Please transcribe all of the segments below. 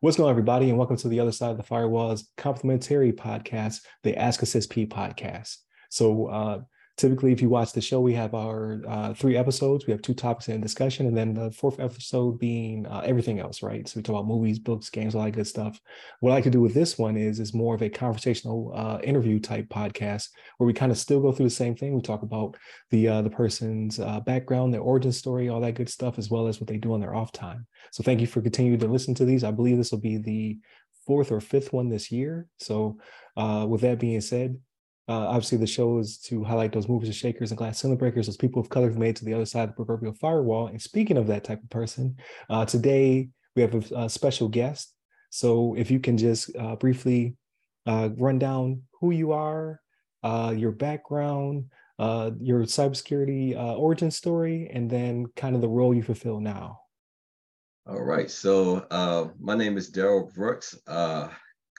What's going on, everybody, and welcome to the Other Side of the Firewall's complimentary podcast, the Ask A CISSP podcast. So, uh, typically, if you watch the show, we have our uh, three episodes. We have two topics in discussion, and then the fourth episode being uh, everything else, right? So we talk about movies, books, games, all that good stuff. What I like to do with this one is is more of a conversational uh, interview type podcast where we kind of still go through the same thing. We talk about the uh, the person's uh, background, their origin story, all that good stuff, as well as what they do on their off time. So thank you for continuing to listen to these. I believe this will be the fourth or fifth one this year. So uh, with that being said, uh, obviously the show is to highlight those movers and shakers and glass ceiling breakers, those people of color who made to the other side of the proverbial firewall. And speaking of that type of person, uh, today we have a, a, special guest. So if you can just uh, briefly uh, run down who you are, uh, your background, uh, your cybersecurity origin story, and then kind of the role you fulfill now. All right. So my name is Daryl Brooks.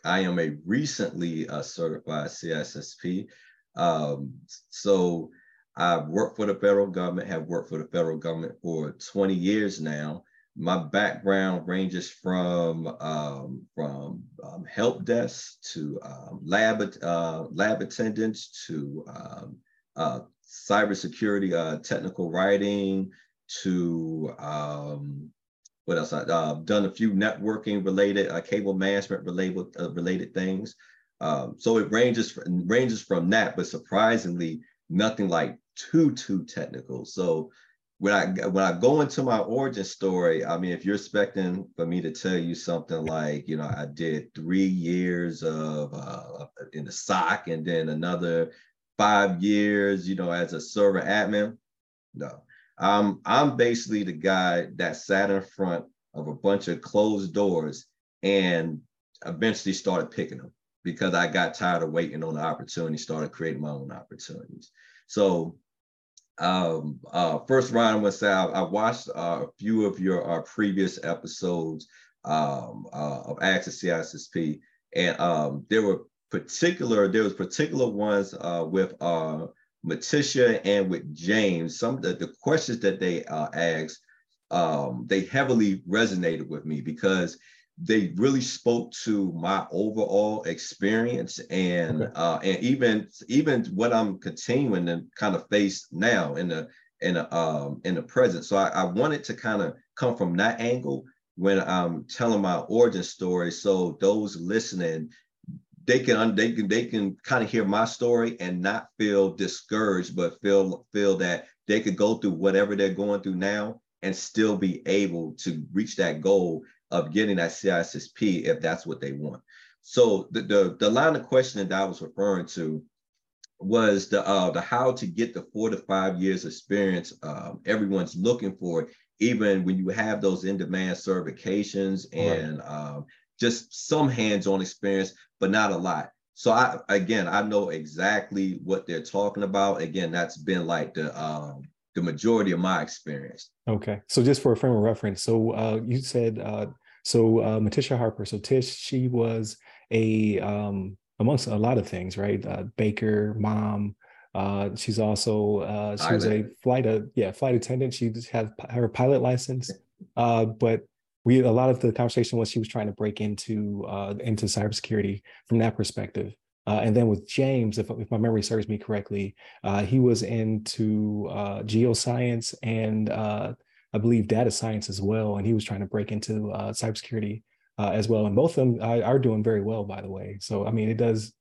I am a recently uh, certified CISSP. Um, so I've worked for the federal government, have worked for the federal government for 20 years now. My background ranges from um, from um, help desk to um, lab uh, lab attendants to um, uh, cybersecurity uh, technical writing to um, what else? I've uh, done a few networking related, uh, cable management related uh, related things. Um, so it ranges from, ranges from that, but surprisingly, nothing like too too technical. So when I when I go into my origin story, I mean, if you're expecting for me to tell you something like, you know, I did three years of uh, in the SOC and then another five years, you know, as a server admin, no. Um, I'm basically the guy that sat in front of a bunch of closed doors and eventually started picking them because I got tired of waiting on the opportunity, started creating my own opportunities. So um, uh, first round, I want to say I, I watched uh, a few of your uh, previous episodes um, uh, of Ask A CISSP, and um, there were particular there was particular ones uh, with uh, Matisha and with James, some of the, the questions that they uh, asked, um, they heavily resonated with me because they really spoke to my overall experience and okay. uh, and even even what I'm continuing to kind of face now in the in the um, in the present. So I, I wanted to kind of come from that angle when I'm telling my origin story, so those listening they can they can they can kind of hear my story and not feel discouraged, but feel feel that they could go through whatever they're going through now and still be able to reach that goal of getting that CISSP if that's what they want. So the the, the line of questioning that I was referring to was the uh, the how to get the four to five years experience um, everyone's looking for, even when you have those in-demand certifications and right. um, just some hands-on experience, but not a lot. So I again, I know exactly what they're talking about. Again, that's been like the um, the majority of my experience. Okay, so just for a frame of reference, so uh, you said uh, so uh, Matisha Harper. So Tish, she was a um, amongst a lot of things, right? Uh, baker, mom. Uh, she's also uh, she was a flight, uh, yeah, flight attendant. She just had her pilot license, uh, but we a lot of the conversation was she was trying to break into uh, into cybersecurity from that perspective. Uh, and then with James, if, if my memory serves me correctly, uh, he was into uh, geoscience and uh, I believe data science as well. And he was trying to break into uh, cybersecurity uh, as well. And both of them are doing very well, by the way. So, I mean, it does,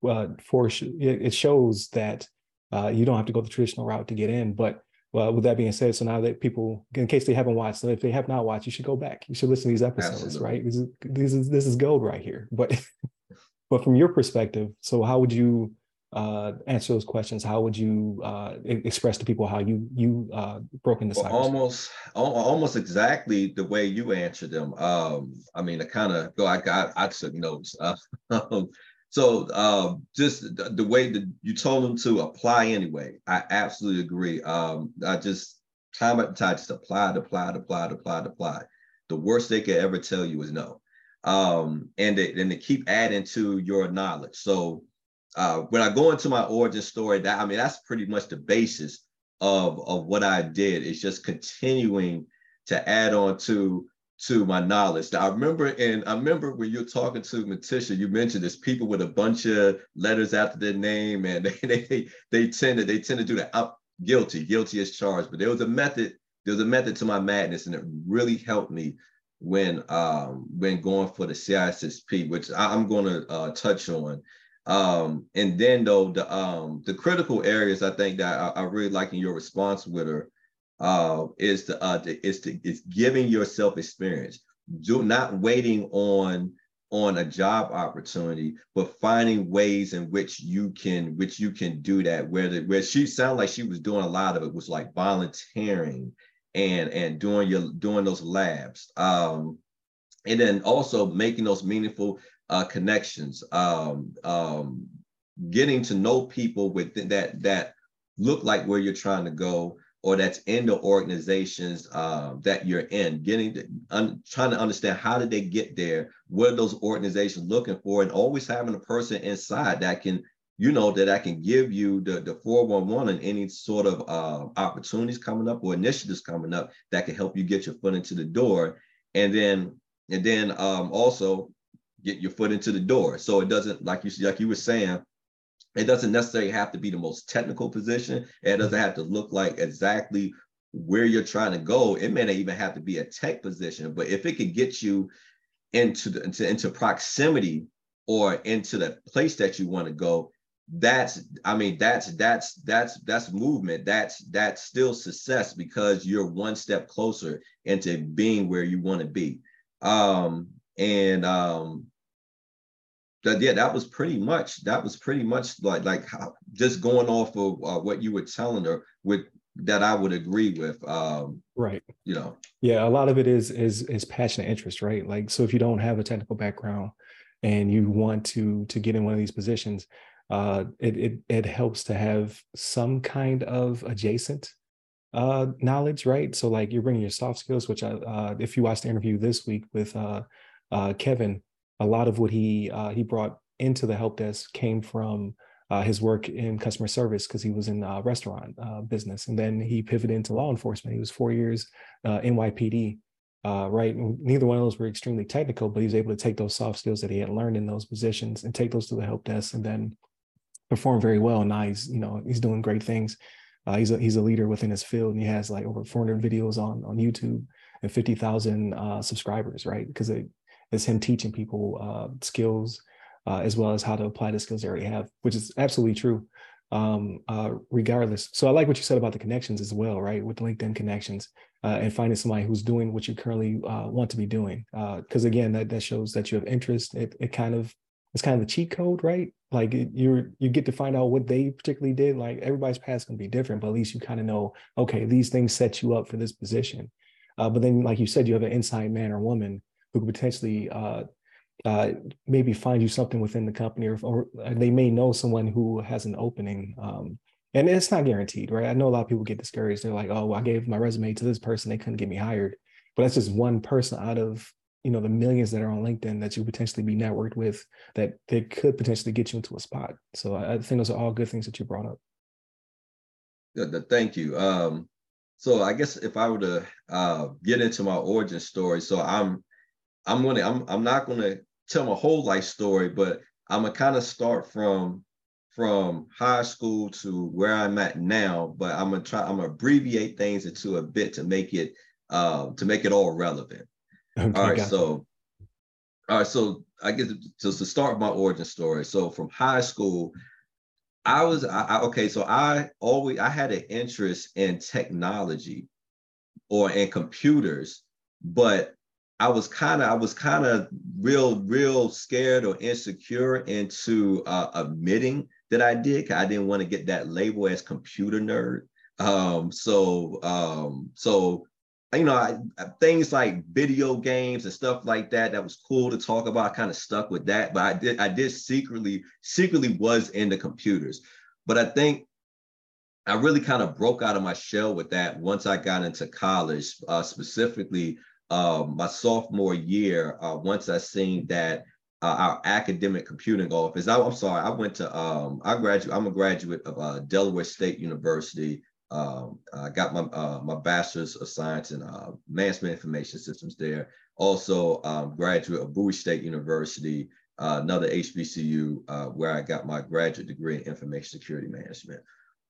well, for it shows that you don't have to go the traditional route to get in. But well, with that being said, so now that people, in case they haven't watched, so if they have not watched, you should go back. You should listen to these episodes, Absolutely. right? This is this is this is gold right here. But but from your perspective, so how would you uh, answer those questions? How would you uh, express to people how you you uh, broke into well, almost almost exactly the way you answered them. Um, I mean, I kind of go. I got I took notes. Um, so um, just the, the, way that you told them to apply anyway, I absolutely agree. Um, I just time and time just apply, apply, apply, apply, apply. The worst they could ever tell you is no. Um, and they, to keep adding to your knowledge. So uh, when I go into my origin story, that I mean that's pretty much the basis of of what I did. It's just continuing to add on to to my knowledge. I remember, and I remember when you're talking to Matisha, you mentioned there's people with a bunch of letters after their name, and they they they tend to they tend to do that. I'm guilty, guilty as charged. But there was a method, there was a method to my madness, and it really helped me when um when going for the CISSP, which I, am going to uh, touch on. Um, and then though the um the critical areas I think that I, I really like in your response with her uh, is to uh, is to is giving yourself experience. Do not waiting on on a job opportunity, but finding ways in which you can which you can do that. Where the, where she sounded like she was doing a lot of it was like volunteering and and doing your doing those labs. Um, and then also making those meaningful uh, connections, um, um, getting to know people with that that look like where you're trying to go, or that's in the organizations uh, that you're in, getting to, un, trying to understand how did they get there, what are those organizations looking for, and always having a person inside that can, you know, that I can give you the, the 411 and any sort of uh, opportunities coming up or initiatives coming up that can help you get your foot into the door. And then, and then um, also get your foot into the door. So it doesn't, like you like you were saying, it doesn't necessarily have to be the most technical position. It doesn't have to look like exactly where you're trying to go. It may not even have to be a tech position, but if it could get you into the into, into proximity or into the place that you want to go, that's I mean that's that's that's that's movement. That's that's still success because you're one step closer into being where you want to be. Um, and um, that yeah that was pretty much that was pretty much like like how, just going off of uh, what you were telling her with that I would agree with um right. you know. Yeah a lot of it is is is passion and interest right? Like so if you don't have a technical background and you want to to get in one of these positions uh it it, it helps to have some kind of adjacent uh knowledge right? So like you're bringing your soft skills which I, uh if you watch the interview this week with uh uh Kevin a lot of what he uh, he brought into the help desk came from uh, his work in customer service because he was in uh, restaurant uh, business, and then he pivoted into law enforcement. He was four years uh, NYPD, uh, right? Neither one of those were extremely technical, but he was able to take those soft skills that he had learned in those positions and take those to the help desk, and then perform very well. And now he's you know he's doing great things. He's a he's a leader within his field, and he has like over 400 videos on on YouTube and 50,000 uh, subscribers, right? Because is him teaching people uh, skills uh, as well as how to apply the skills they already have, which is absolutely true. Um, uh, regardless. So I like what you said about the connections as well, right? With LinkedIn connections uh, and finding somebody who's doing what you currently uh, want to be doing. Because uh, again, that that shows that you have interest. It it kind of it's kind of the cheat code, right? Like you're you get to find out what they particularly did. Like everybody's path can be different, but at least you kind of know, okay, these things set you up for this position. Uh, but then, like you said, you have an inside man or woman who could potentially uh, uh, maybe find you something within the company, or, or, they may know someone who has an opening. Um, and it's not guaranteed, right? I know a lot of people get discouraged. They're like, "Oh, I gave my resume to this person; they couldn't get me hired." But that's just one person out of you know the millions that are on LinkedIn that you potentially be networked with that they could potentially get you into a spot. So I, I think those are all good things that you brought up. Yeah, thank you. Um, so I guess if I were to uh, get into my origin story, so I'm I'm gonna I'm I'm not gonna tell my whole life story, but I'm gonna kind of start from from high school to where I'm at now. But I'm gonna try I'm gonna abbreviate things into a bit to make it uh, to make it all relevant. Okay, all right, so all right, so I guess to, to start my origin story. So from high school, I was I, okay. So I always I had an interest in technology or in computers, but I was kind of I was kind of real real scared or insecure into uh, admitting that I did. I didn't want to get that label as computer nerd. Um, so um, so you know I, things like video games and stuff like that that was cool to talk about. I kind of stuck with that, but I did I did secretly secretly was into computers. But I think I really kind of broke out of my shell with that once I got into college, uh, specifically uh, my sophomore year, uh, once I seen that uh, our academic computing office, I, am sorry, I went to, um, I graduate, I'm a graduate of uh, Delaware State University. Um, I got my uh, my bachelor's of science in uh, management information systems there. also um, graduate of Bowie State University, another HBCU where I got my graduate degree in information security management.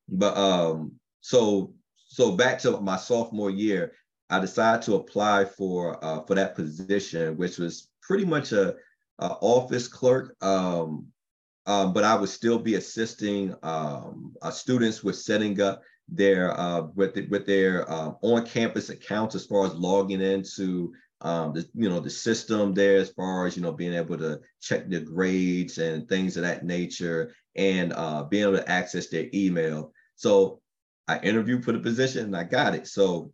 But um, so so back to my sophomore year, I decided to apply for uh, for that position, which was pretty much a, a office clerk. Um, um, but I would still be assisting um, uh, students with setting up their uh, with the, with their uh, on-campus accounts as far as logging into um, the you know the system there as far as you know being able to check their grades and things of that nature and uh, being able to access their email. So I interviewed for the position and I got it. So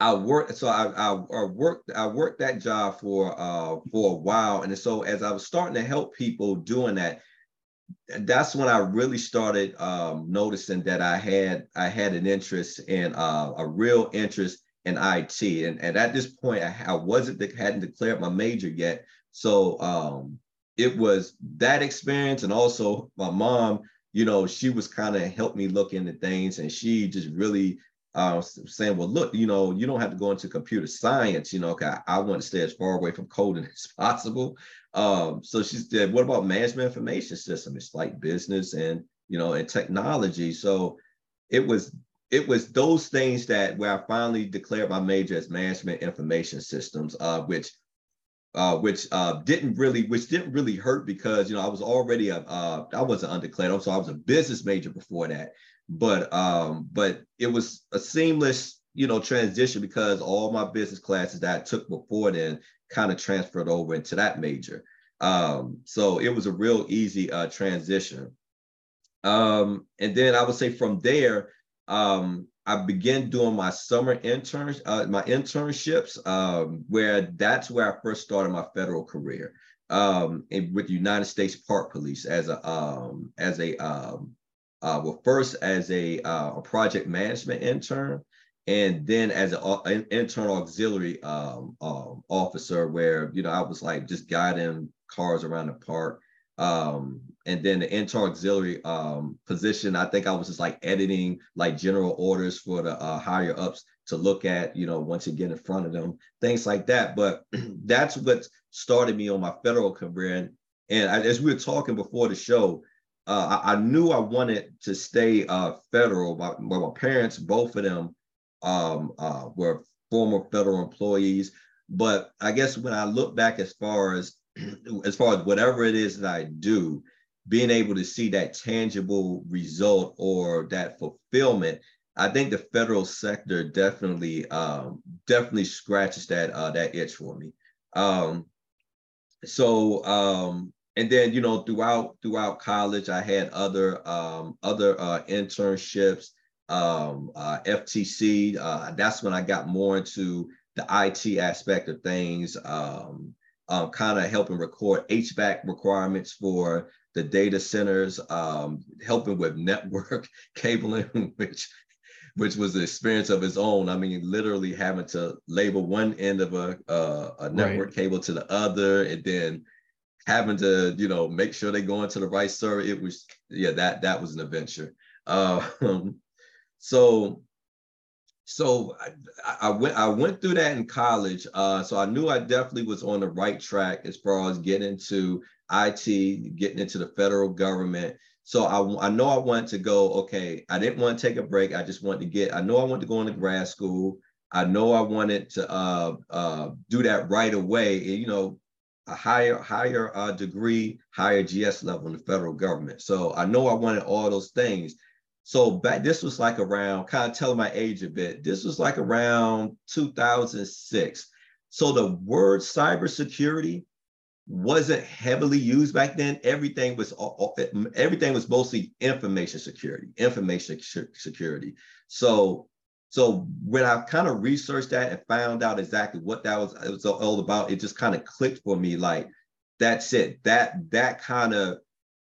I worked, so I, I, I, worked, I worked that job for uh, for a while, and so as I was starting to help people doing that, that's when I really started um, noticing that I had I had an interest in uh, a real interest in IT, and, and at this point I, I wasn't hadn't declared my major yet, so um, it was that experience, and also my mom, you know, she was kind of helped me look into things, and she just really uh, saying, well, look, you know, you don't have to go into computer science, you know, I, I want to stay as far away from coding as possible. Um, so she said, what about management information system? It's like business and, you know, and technology. So it was, it was those things that where I finally declared my major as management information systems, uh, which uh, which uh, didn't really, which didn't really hurt because you know I was already a, uh, I wasn't undeclared, so I was a business major before that but um, but it was a seamless, you know, transition because all my business classes that I took before then kind of transferred over into that major. Um, so it was a real easy uh, transition. Um, and then I would say from there, um, I began doing my summer interns, uh, my internships, um, where that's where I first started my federal career um, with United States Park Police as a um, as a um, uh, well, first as a, uh, a project management intern, and then as an internal auxiliary um, um, officer, where you know I was like just guiding cars around the park. Um, and then the internal auxiliary um, position, I think I was just like editing like general orders for the uh, higher ups to look at, you know, once you get in front of them, things like that. But that's what started me on my federal career. And, and as we were talking before the show, uh, I, I, knew I wanted to stay uh, federal. My, my parents, both of them, um, uh, were former federal employees. But I guess when I look back as far as as far as whatever it is that I do, being able to see that tangible result or that fulfillment, I think the federal sector definitely um, definitely scratches that uh, that itch for me. Um, so um, and then you know throughout throughout college i had other um, other uh, internships um, uh, ftc uh, that's when i got more into the it aspect of things um, um, kind of helping record hvac requirements for the data centers um, helping with network cabling which which was the experience of its own. I mean, literally having to label one end of a, uh, a network right. cable to the other, and then having to you know make sure they go into the right server it was yeah that that was an adventure um, so so I, I, went I went through that in college. Uh, so I knew I definitely was on the right track as far as getting into IT, getting into the federal government. So I, I know I wanted to go. Okay, I didn't want to take a break. I just wanted to get. I know I wanted to go into grad school. I know I wanted to uh, uh, do that right away. And, you know, a higher higher uh, degree, higher GS level in the federal government. So I know I wanted all those things. So back this was like around kind of telling my age a bit. This was like around 2006. So the word cybersecurity wasn't heavily used back then. Everything was everything was mostly information security, information security. So so when I kind of researched that and found out exactly what that was, it was all about, it just kind of clicked for me. Like that's it. That that kind of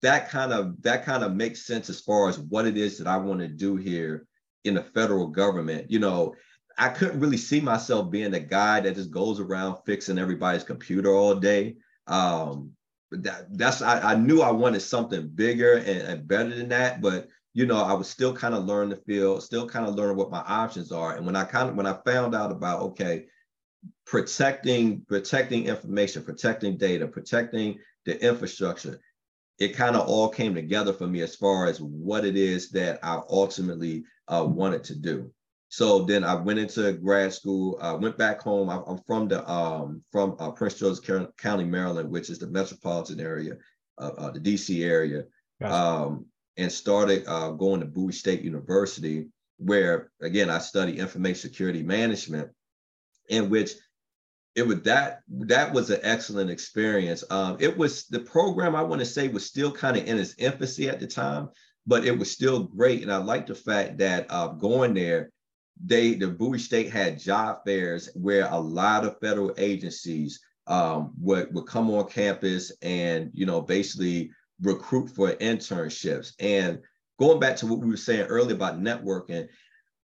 that kind of that kind of makes sense as far as what it is that I want to do here in the federal government. You know, I couldn't really see myself being the guy that just goes around fixing everybody's computer all day. Um, that that's I, I knew I wanted something bigger and, and better than that, but you know, I was still kind of learning the field, still kind of learning what my options are. And when I kind of when I found out about okay, protecting protecting information, protecting data, protecting the infrastructure. It kind of all came together for me as far as what it is that I ultimately uh, wanted to do. So then I went into grad school. I went back home. I, am from the um, from uh, Prince George's County, Maryland, which is the metropolitan area, uh, uh the DC area, gotcha. um, and started uh, going to Bowie State University, where again I studied information security management, in which it was that that was an excellent experience. Um, it was the program I want to say was still kind of in its infancy at the time, but it was still great, and I like the fact that uh, going there they the Bowie State had job fairs where a lot of federal agencies um, would would come on campus and you know basically recruit for internships. And going back to what we were saying earlier about networking,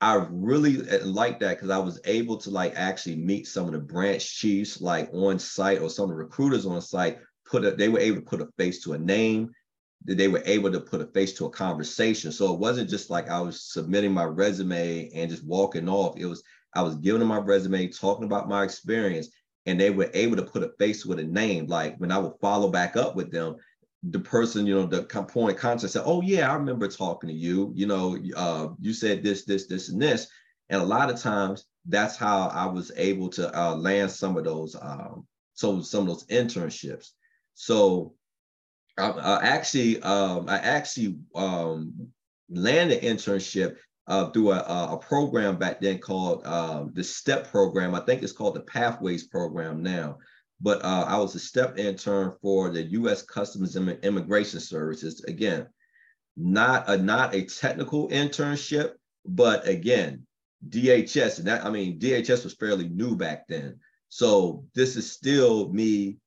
I really uh, like that because I was able to like actually meet some of the branch chiefs like on site or some of the recruiters on site. Put a, they were able to put a face to a name they were able to put a face to a conversation. So it wasn't just like I was submitting my resume and just walking off. It was I was giving them my resume, talking about my experience, and they were able to put a face with a name. Like when I would follow back up with them, the person, you know, the point contact said, "Oh yeah, I remember talking to you. You know, uh, you said this, this, this, and this." And a lot of times, that's how I was able to uh, land some of those, um, so some of those internships. So I, I actually um, I actually um, landed internship uh, through a, a program back then called uh, the STEP program. I think it's called the Pathways program now. But uh, I was a STEP intern for the U.S. Customs and Immigration Services. Again, not a not a technical internship, but again, DHS. And that I mean, DHS was fairly new back then. So this is still me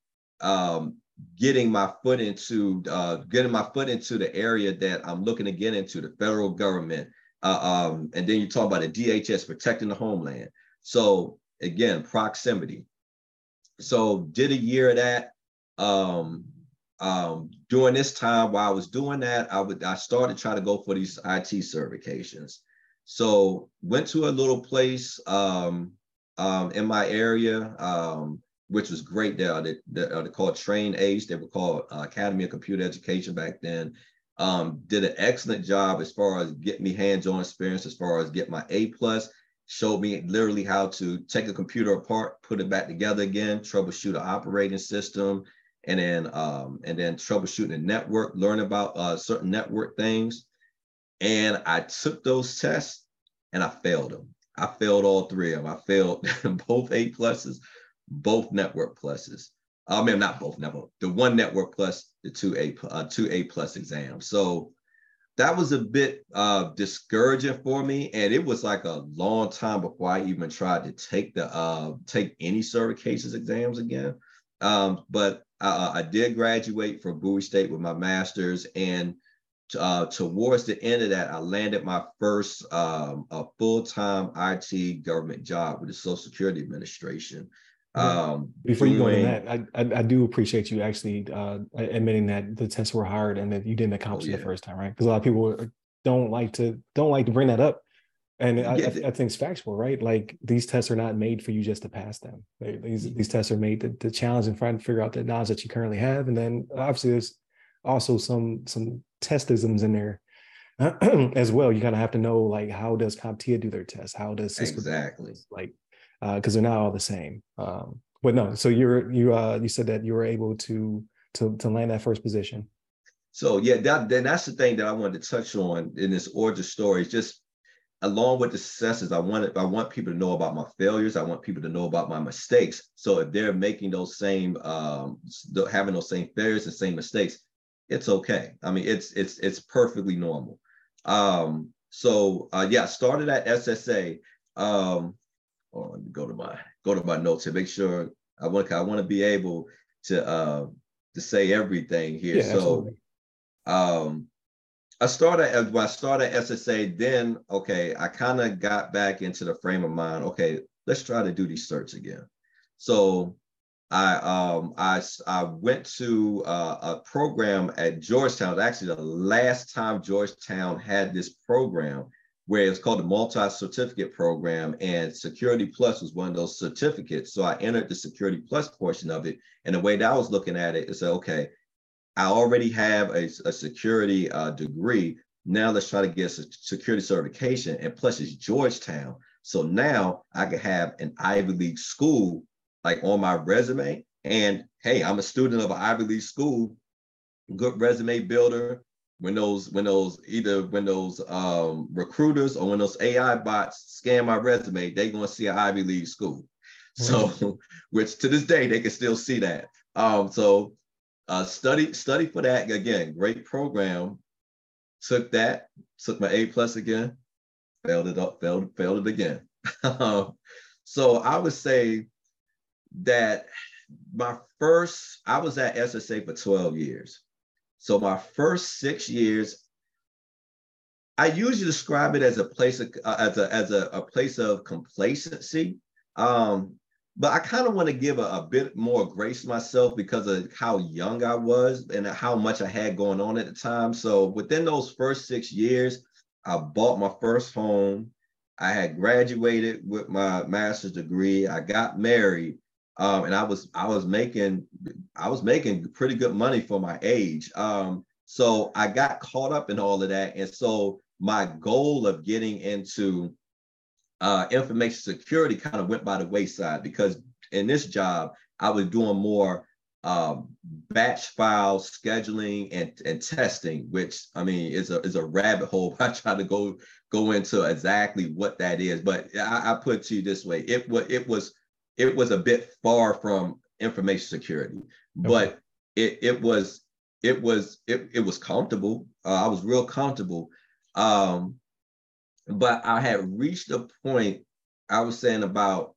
um, getting my foot into uh, getting my foot into the area that I'm looking to get into the federal government. Uh, um, and then you talk about the DHS protecting the homeland. So again, proximity. So did a year of that. Um, um, during this time while I was doing that, I would I started trying to go for these IT certifications. So went to a little place um, um, in my area. Um, which was great. They, they, they, they called TrainACE. They were called uh, Academy of Computer Education back then. Um, did an excellent job as far as get me hands-on experience, as far as get my A plus. Showed me literally how to take a computer apart, put it back together again, troubleshoot an operating system, and then um, and then troubleshooting a network, learn about uh, certain network things. And I took those tests and I failed them. I failed all three of them. I failed both A pluses both network pluses. I mean, not both network, the one network plus the two A uh, two A plus exams. So that was a bit uh, discouraging for me, and it was like a long time before I even tried to take the uh, take any certifications exams again. Um, but I, I, did graduate from Bowie State with my master's, and uh, towards the end of that, I landed my first um, full time IT government job with the Social Security Administration. Um, Before you go into that, I, I, I do appreciate you actually uh, admitting that the tests were hard and that you didn't accomplish oh, yeah. the first time, right? Because a lot of people don't like to don't like to bring that up, and I, yeah. I, I, think it's factual, right? Like these tests are not made for you just to pass them. They, these these tests are made to, to challenge and try to figure out the knowledge that you currently have, and then obviously there's also some some testisms in there as well. You kind of have to know like how does CompTIA do their tests? How does Cisco exactly like because uh, they're not all the same. Um, but no, so you're you uh you said that you were able to to to land that first position. So yeah, that then that's the thing that I wanted to touch on in this origin story. Is just along with the successes, I wanted I want people to know about my failures. I want people to know about my mistakes. So if they're making those same um having those same failures and same mistakes, it's okay. I mean, it's it's it's perfectly normal. Um, so uh, yeah, started at SSA. Um, or let me go to my go to my notes and make sure I want I want to be able to uh to say everything here. Yeah, so absolutely. um I started when I started SSA, then okay, I kind of got back into the frame of mind. Okay, let's try to do these certs again. So I um I I went to uh, a program at Georgetown. Actually, the last time Georgetown had this program, where it's called the multi-certificate program and security plus was one of those certificates. So i entered the security plus portion of it and the way that i was looking at it is okay i already have a, a security uh, degree. Now let's try to get a security certification and plus it's georgetown. So now i can have an ivy league school like on my resume. And hey i'm a student of an ivy league school good resume builder when those when those either when those um, recruiters or when those AI bots scan my resume, they're gonna see an Ivy League school. So, which to this day they can still see that. Um, so, uh, study study for that again. Great program. Took that. Took my A plus again. Failed it up. Failed failed it again. so I would say that my first I was at SSA for 12 years. So my first six years, I usually describe it as a place of uh, as a as a, a place of complacency. Um, but I kind of want to give a, a, bit more grace myself because of how young I was and how much I had going on at the time. So within those first six years, I bought my first home. I had graduated with my master's degree. I got married um, and I was I was making I was making pretty good money for my age. Um, so I got caught up in all of that, and so my goal of getting into uh, information security kind of went by the wayside because in this job I was doing more um, batch file scheduling and, and testing, which I mean is a is a rabbit hole. I try to go go into exactly what that is, but I, I put to you this way: it was it was it was a bit far from information security, okay. but it it was it was it, it was comfortable. Uh, I was real comfortable. Um, but I had reached a point, I was saying about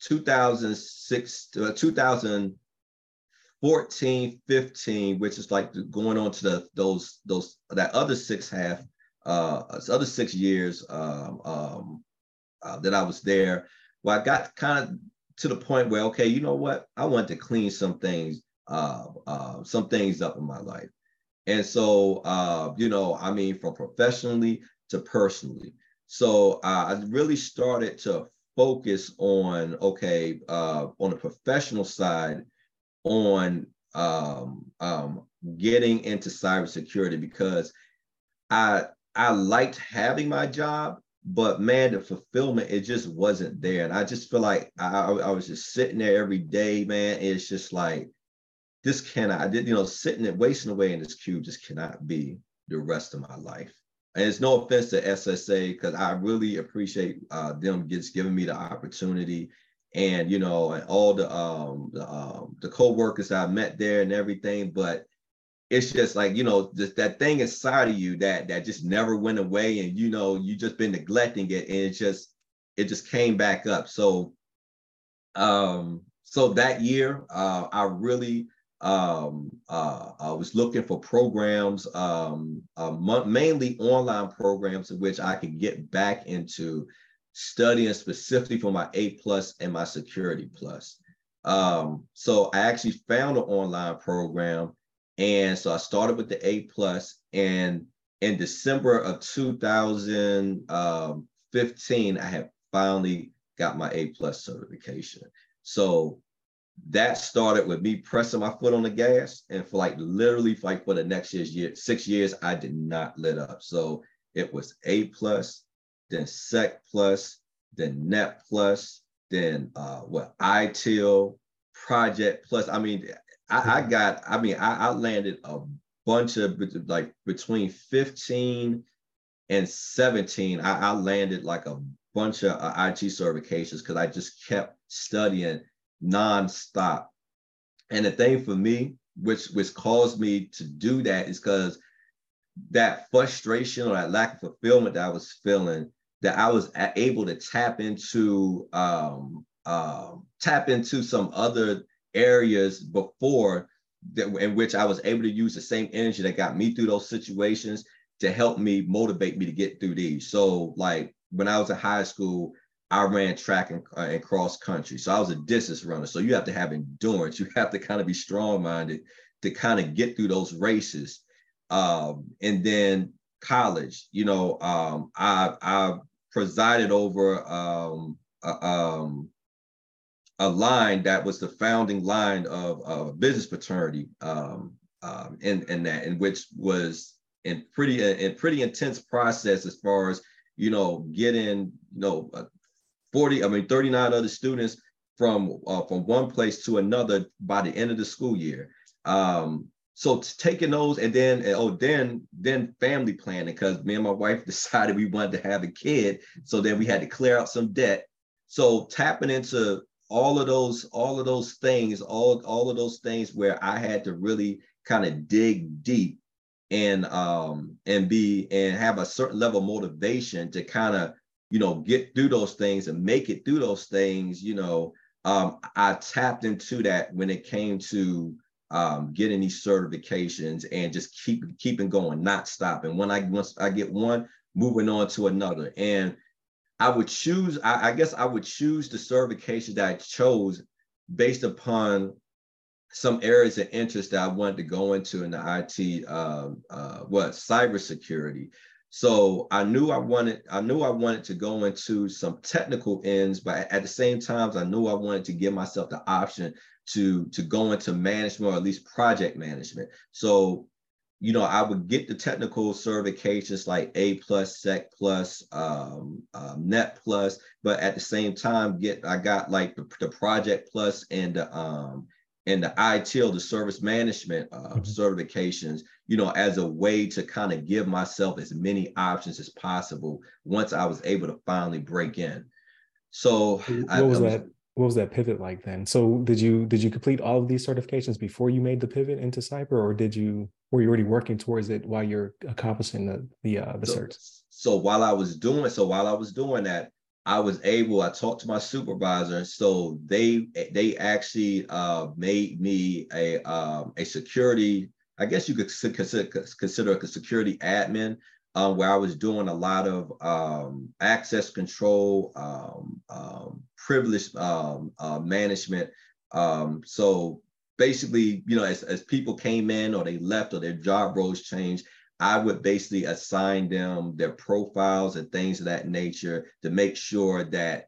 2006 uh, 2014, 15, which is like going on to the those those that other six half uh other six years um, um uh, that I was there. Well, I got kind of to the point where okay you know what? I want to clean some things uh, uh, some things up in my life. And so uh, you know i mean from professionally to personally. So uh, i really started to focus on okay uh, on the professional side on um, um, getting into cybersecurity because i i liked having my job but man, the fulfillment it just wasn't there, and I just feel like I, I was just sitting there every day, man. It's just like this cannot, I did, you know, sitting and wasting away in this cube just cannot be the rest of my life. And it's no offense to SSA because I really appreciate uh, them just giving me the opportunity, and you know, and all the um the um the co-workers I met there and everything, but it's just like you know just that thing inside of you that that just never went away and you know you just been neglecting it and it just it just came back up. So um so that year uh i really um uh i was looking for programs um uh, mainly online programs in which i could get back into studying specifically for my a plus and my security plus. Um so i actually found an online program and so I started with the A plus, and in December of 2015, um, I had finally got my A plus certification. So that started with me pressing my foot on the gas, and for like literally like for the next year's year, six years, I did not let up. So it was A plus, then Sec plus, then Net plus, then uh, what ITIL, Project plus. I mean, I, I got, I mean, I, I landed a bunch of like between 15 and 17, I, I landed like a bunch of uh, IT certifications because I just kept studying nonstop. And the thing for me, which which caused me to do that, is because that frustration or that lack of fulfillment that I was feeling, that I was able to tap into um, um, tap into some other areas before that in which I was able to use the same energy that got me through those situations to help me motivate me to get through these. So like when I was in high school, I ran track and, uh, and cross country. So I was a distance runner. So you have to have endurance. You have to kind of be strong minded to kind of get through those races. Um, and then college, you know, um, I I presided over um, a, um, a line that was the founding line of, a business fraternity um, um, in, in that, in which was in pretty in pretty intense process as far as you know getting you know uh, 40 i mean 39 other students from uh, from one place to another by the end of the school year. Um so taking those and then oh then then family planning because me and my wife decided we wanted to have a kid. So then we had to clear out some debt. So tapping into all of those all of those things all all of those things where i had to really kind of dig deep and um and be and have a certain level of motivation to kind of you know get through those things and make it through those things you know um i tapped into that when it came to um, getting these certifications and just keep keeping going, not stopping. When I once I get one, moving on to another. And I would choose, I, I guess I would choose the certification that I chose based upon some areas of interest that I wanted to go into in the IT, um, uh, what cybersecurity. So I knew I wanted, I knew I wanted to go into some technical ends, but at the same time, I knew I wanted to give myself the option to to go into management or at least project management. So, you know, I would get the technical certifications like A plus, Sec plus, um, um, Net plus, but at the same time, get I got like the, the project plus and the um and the ITIL, the service management uh, mm-hmm. certifications, you know, as a way to kind of give myself as many options as possible once I was able to finally break in. So what I, was I was, that? what was that pivot like then? So did you did you complete all of these certifications before you made the pivot into cyber, or did you were you already working towards it while you're accomplishing the the uh, the so, certs? So while I was doing so while I was doing that, I was able. I talked to my supervisor, so they they actually uh, made me a um, a security. I guess you could consider consider a security admin um, where I was doing a lot of um, access control, um, um privilege um, uh, management. Um, so basically, you know, as, as people came in or they left or their job roles changed, I would basically assign them their profiles and things of that nature to make sure that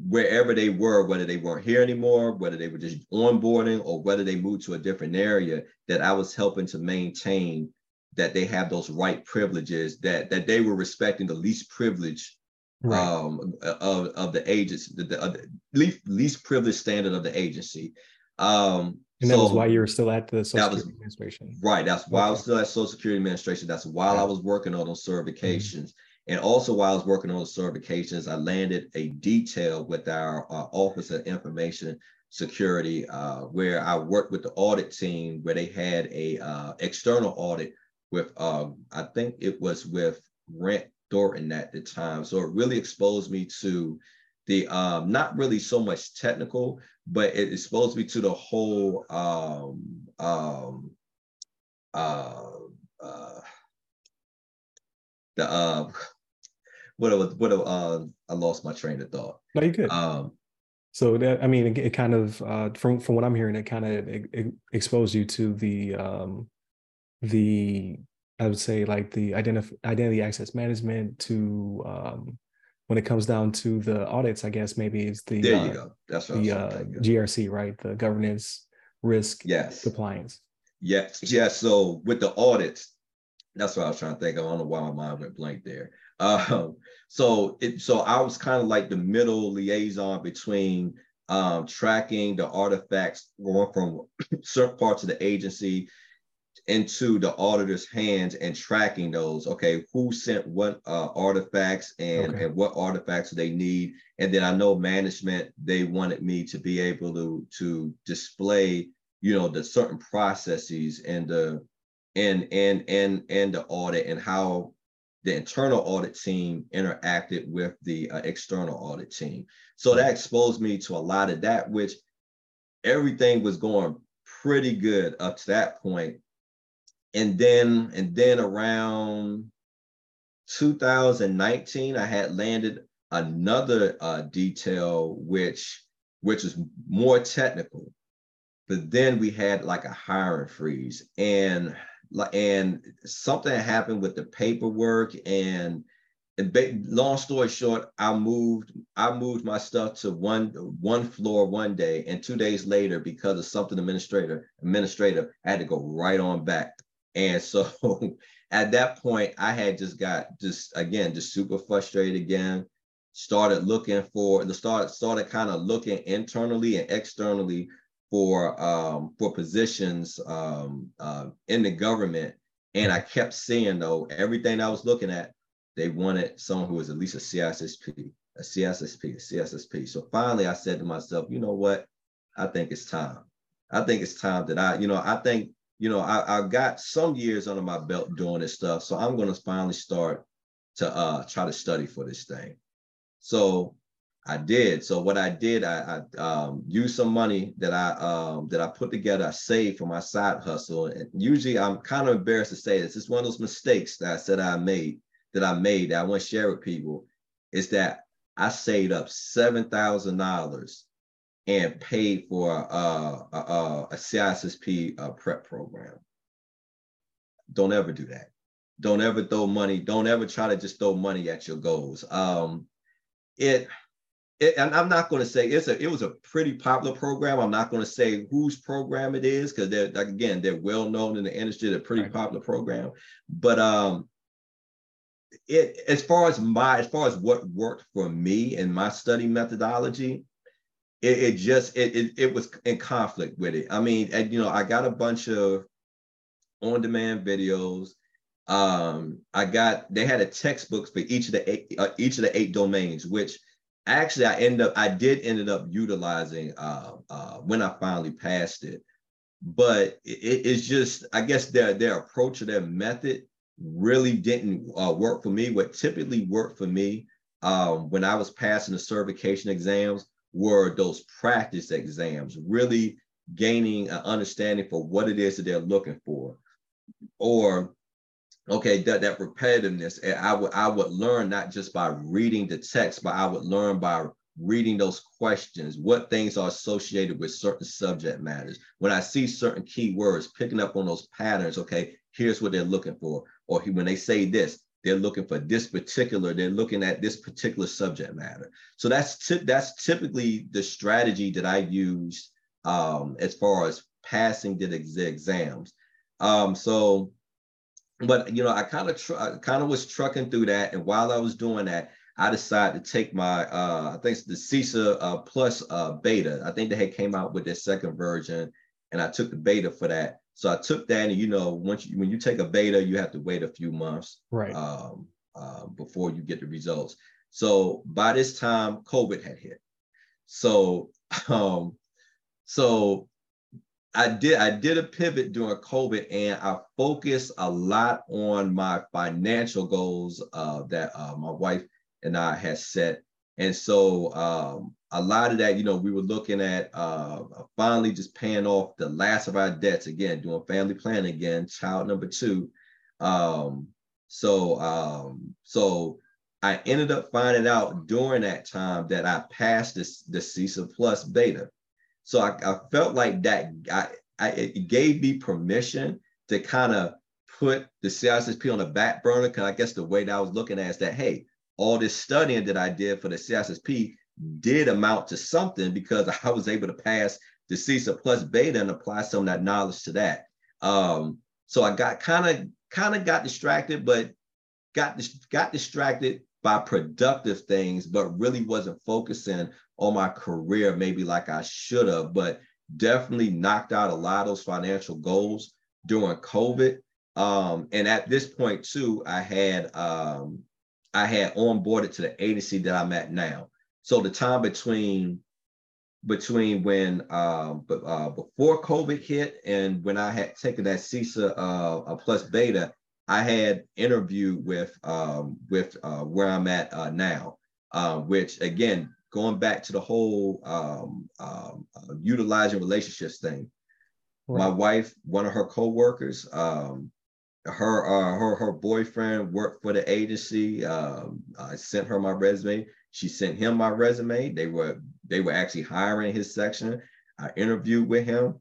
wherever they were, whether they weren't here anymore, whether they were just onboarding or whether they moved to a different area, that I was helping to maintain that they have those right privileges, that that they were respecting the least privilege right. um, of, of the agency, the, the, the, least, least privileged standard of the agency. Um, and that so, was why you were still at the Social Security was, Administration. Right. That's why okay. I was still at Social Security Administration. That's while I was working on those certifications. Mm-hmm. And also while I was working on those certifications, I landed a detail with our uh, Office of Information Security, uh, where I worked with the audit team, where they had a uh, external audit with um, I think it was with Grant Thornton at the time. So it really exposed me to the um, not really so much technical, but it exposed me to the whole um, um, uh, uh, the uh, what what uh, I lost my train of thought. No, you good. Um, so that I mean, it, it kind of uh, from from what I'm hearing, it kind of it, it exposed you to the um, the I would say like the identif- identity access management to um, when it comes down to the audits, I guess maybe it's the there you uh, go. That's the uh, GRC, right? The governance, risk, yes, compliance. Yes, yes. So with the audits, that's what I was trying to think. Of. I don't know why my mind went blank there. Um, so it so I was kind of like the middle liaison between um, tracking the artifacts going from certain parts of the agency into the auditor's hands and tracking those. Okay, who sent what uh, artifacts and, okay. and what artifacts they need. And then I know management, they wanted me to be able to, to display, you know, the certain processes and the and and and and the audit and how the internal audit team interacted with the uh, external audit team. So that exposed me to a lot of that, which everything was going pretty good up to that point and then and then around 2019 i had landed another uh, detail which which was more technical but then we had like a hiring freeze and and something happened with the paperwork and long story short, I moved I moved my stuff to one one floor one day, and two days later, because of something administrator administrative, I had to go right on back. And so at that point, I had just got just again just super frustrated again. Started looking for the start started kind of looking internally and externally for um, for positions um, uh, in the government, and I kept seeing though everything I was looking at they wanted someone who was at least a CISSP, a CISSP, a CISSP. So finally, I said to myself, you know what? I think it's time. I think it's time that I, you know, I think, you know, I, I got some years under my belt doing this stuff. So I'm going to finally start to uh, try to study for this thing. So I did. So what I did, I, I um, used some money that I um, that I put together. I saved for my side hustle. And usually, I'm kind of embarrassed to say this. It's one of those mistakes that I said I made that I made that I want to share with people is that I saved up seven thousand dollars and paid for uh, a, a, a CISSP uh, prep program. Don't ever do that. Don't ever throw money. Don't ever try to just throw money at your goals. Um, it, it, and I'm not going to say it's a. It was a pretty popular program. I'm not going to say whose program it is because they're like again they're well known in the industry. They're a pretty right. popular program, but um, it as far as my as far as what worked for me and my study methodology it, it just it, it, it was in conflict with it. I mean and, you know i got a bunch of on-demand videos. Um i got they had a textbooks for each of the eight uh, each of the eight domains which actually i end up i did ended up utilizing uh, uh when i finally passed it. But it, it's just i guess their their approach or their method really didn't uh, work for me. What typically worked for me um, when I was passing the certification exams were those practice exams, really gaining an understanding for what it is that they're looking for. Or, okay, that, that repetitiveness, I would I would learn not just by reading the text, but I would learn by reading those questions, what things are associated with certain subject matters. When I see certain keywords, picking up on those patterns, okay, here's what they're looking for or when they say this, they're looking for this particular, they're looking at this particular subject matter. So that's that's typically the strategy that I use um, as far as passing the, exams. Um, so, but you know, I kind of tr- kind of was trucking through that, and while I was doing that, I decided to take my uh, I think it's the CySA uh, Plus uh, beta. I think they had came out with their second version, and I took the beta for that. So I took that, and you know, once you, when you take a beta, you have to wait a few months, right, um, uh, before you get the results. So by this time, COVID had hit. So, um, so I did I did a pivot during COVID, and I focused a lot on my financial goals uh, that uh, my wife and I had set. And so um, a lot of that, you know, we were looking at uh, finally just paying off the last of our debts again, doing family planning again, child number two. Um, so, um, so I ended up finding out during that time that I passed this the CySA Plus beta. So I, I felt like that I, I, it gave me permission to kind of put the CISSP on the back burner. Cause I guess the way that I was looking at is that, hey, all this studying that I did for the CISSP did amount to something because I was able to pass the CySA plus beta and apply some of that knowledge to that. Um, so I got kind of kind of got distracted, but got got distracted by productive things, but really wasn't focusing on my career maybe like I should have. But definitely knocked out a lot of those financial goals during COVID. Um, and at this point too, I had um, I had onboarded to the agency that I'm at now. So the time between between when um, uh, before COVID hit and when I had taken that CySA uh, plus beta, I had interviewed with um, with uh, where I'm at uh, now, uh, which again going back to the whole um, um uh, utilizing relationships thing. Right. My wife, one of her coworkers, um, her uh, her her boyfriend worked for the agency. Um, I sent her my resume. She sent him my resume. They were they were actually hiring his section. I interviewed with him,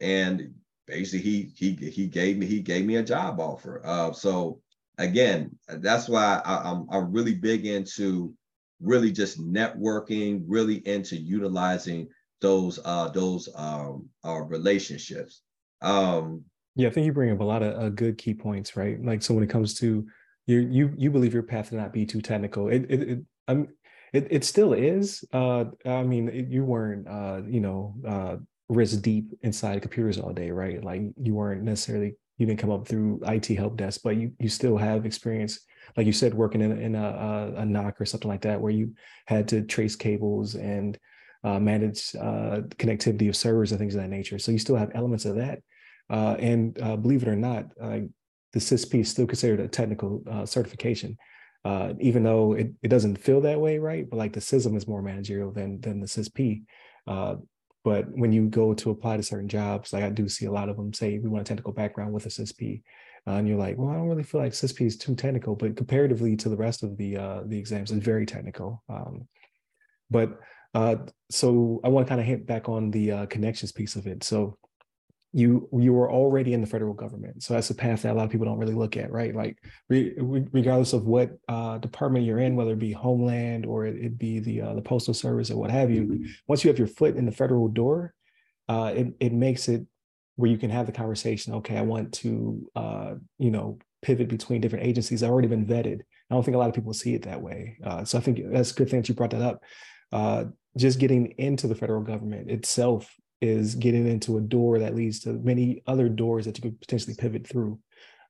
and basically he he he gave me he gave me a job offer. Uh, so again, that's why I, I'm I'm really big into really just networking, really into utilizing those uh those um uh, relationships. Um yeah, I think you bring up a lot of uh, good key points, right? Like so when it comes to you you you believe your path to not be too technical. It it, it I'm it, it still is. Uh I mean it, you weren't uh you know uh wrist deep inside computers all day, right? Like you weren't necessarily you didn't come up through IT help desk, but you you still have experience, like you said, working in, in a, a, a NOC or something like that, where you had to trace cables and uh, manage uh, connectivity of servers and things of that nature. So you still have elements of that. Uh, and uh, believe it or not, the CISSP is still considered a technical uh, certification, uh, even though it, it doesn't feel that way, right? But like the CISM is more managerial than than the CISSP. But when you go to apply to certain jobs, like I do see a lot of them say we want a technical background with a CISSP, uh, and you're like, well, I don't really feel like CISSP is too technical, but comparatively to the rest of the uh, the exams, it's very technical. Um, but uh, so I want to kind of hit back on the uh, connections piece of it. So you you were already in the federal government. So that's a path that a lot of people don't really look at right? Like re, regardless of what uh, department you're in whether it be homeland or it, it be the uh, the postal service or what have you mm-hmm. once you have your foot in the federal door uh, it, it makes it where you can have the conversation okay i want to uh, you know pivot between different agencies. I've already been vetted. I don't think a lot of people see it that way. Uh, so i think that's a good thing that you brought that up. Uh, just getting into the federal government itself is getting into a door that leads to many other doors that you could potentially pivot through.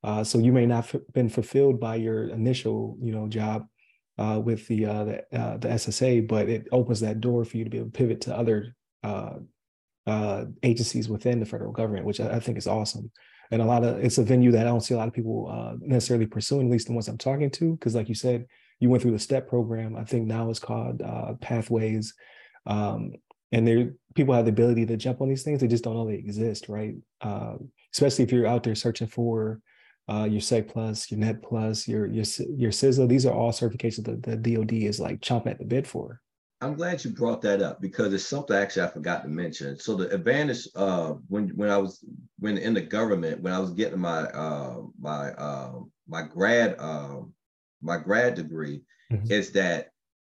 Uh, so you may not have been fulfilled by your initial, you know, job uh, with the uh, the, uh, the, SSA, but it opens that door for you to be able to pivot to other uh, uh, agencies within the federal government, which I, I, think is awesome. And a lot of it's a venue that I don't see a lot of people necessarily pursuing, at least the ones I'm talking to, because like you said, you went through the STEP program. I think now it's called Pathways. Um, and there people have the ability to jump on these things they just don't know they exist right? Uh, especially if you're out there searching for uh, your sec plus your net plus your your your CISA these are all certifications that the dod is like chomping at the bit for. I'm glad you brought that up because it's something actually i forgot to mention. So the advantage uh, when when i was when in the government when i was getting my uh, my uh, my grad um, my grad degree mm-hmm. is that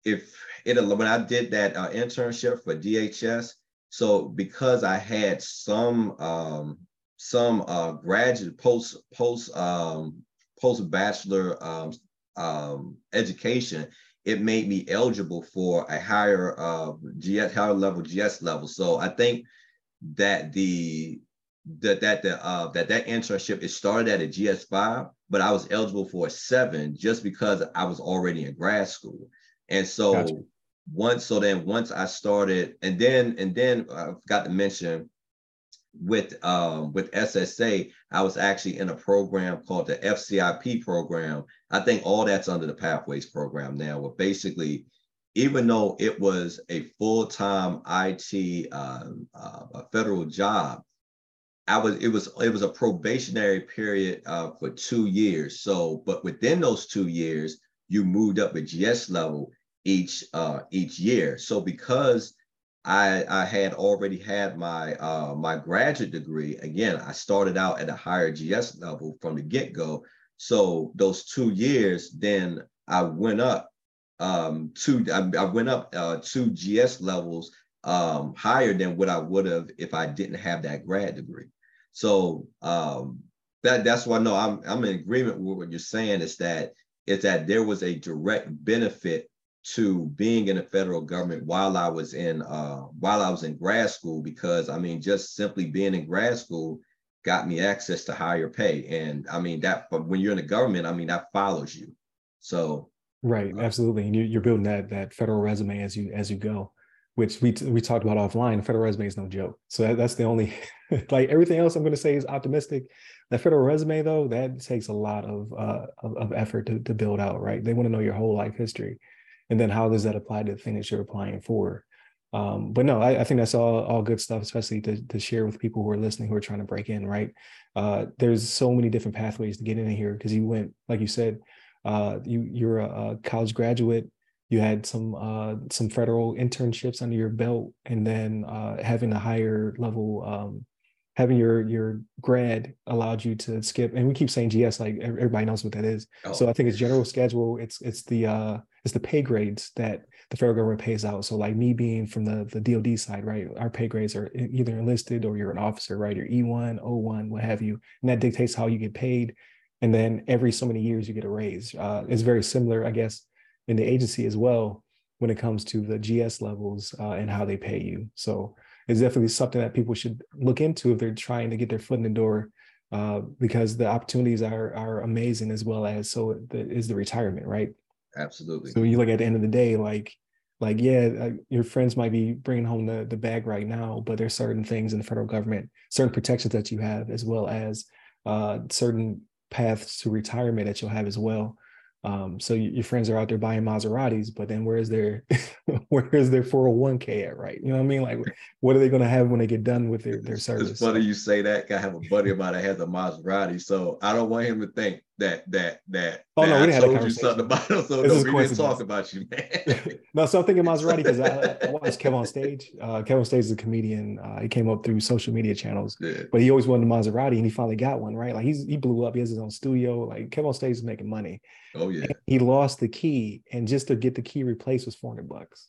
if it when I did that uh, internship for DHS, so because I had some um, some uh, graduate post post um, post bachelor um, um, education, it made me eligible for a higher uh, GS higher level GS level. So I think that the that that the uh, that that internship it started at a GS five, but I was eligible for a seven just because I was already in grad school. And so gotcha. Once, so then once I started, and then and then I forgot to mention with um with SSA, I was actually in a program called the FCIP program. I think all that's under the Pathways program now. Where basically, even though it was a full-time IT uh, uh, a federal job, I was it was it was a probationary period uh, for two years. So, but within those two years, you moved up a GS level each uh, each year. So because I, I had already had my uh, my graduate degree, again, I started out at a higher GS level from the get go. So those two years, then I went up um, two. I, I went up uh, two GS levels um, higher than what I would have if I didn't have that grad degree. So um, that that's why no, I'm I'm in agreement with what you're saying. Is that is that there was a direct benefit to being in the federal government while I was in uh, while I was in grad school because I mean just simply being in grad school got me access to higher pay. And I mean that but when you're in the government I mean that follows you. So right uh, absolutely. And you, are building that that federal resume as you as you go which we we talked about offline. Federal resume is no joke. So that, that's the only like everything else I'm going to say is optimistic. That federal resume though that takes a lot of uh of, of effort to, to build out right? They want to know your whole life history and then how does that apply to the thing that you're applying for? Um, but no I, I, think that's all, all good stuff especially to, to share with people who are listening who are trying to break in right? Uh, there's so many different pathways to get in here because you went like you said uh, you you're a, a, college graduate. You had some uh, some federal internships under your belt and then uh, having a higher level um, having your your grad allowed you to skip and we keep saying gs like everybody knows what that is. Oh. so i think it's general schedule it's it's the uh it's the pay grades that the federal government pays out. So like me being from the the dod side right our pay grades are either enlisted or you're an officer right you're e1 o1 what have you and that dictates how you get paid. And then every so many years you get a raise. Uh, it's very similar i guess in the agency as well when it comes to the gs levels uh, and how they pay you. So is definitely something that people should look into if they're trying to get their foot in the door uh, because the opportunities are are amazing as well as so the, is the retirement right? Absolutely. So you look at the end of the day like like yeah uh, your friends might be bringing home the, the bag right now but there's certain things in the federal government certain protections that you have as well as uh, certain paths to retirement that you'll have as well um, so your friends are out there buying Maseratis, but then where's their where's their 401k at, right? You know what I mean? Like, what are they going to have when they get done with their, their service? It's funny you say that. I have a buddy of mine that has a Maserati, so I don't want him to think that that that. Oh that no, we I told you something about him, so no, we didn't talk about you, man. no, so I'm thinking Maserati because I, I, watched stage. Uh, KevOnStage is a comedian. Uh, he came up through social media channels, yeah. but he always wanted a Maserati, and he finally got one. Right, like he's he blew up. He has his own studio. Like KevOnStage is making money. Oh yeah. And he lost the key, and just to get the key replaced was 400 bucks.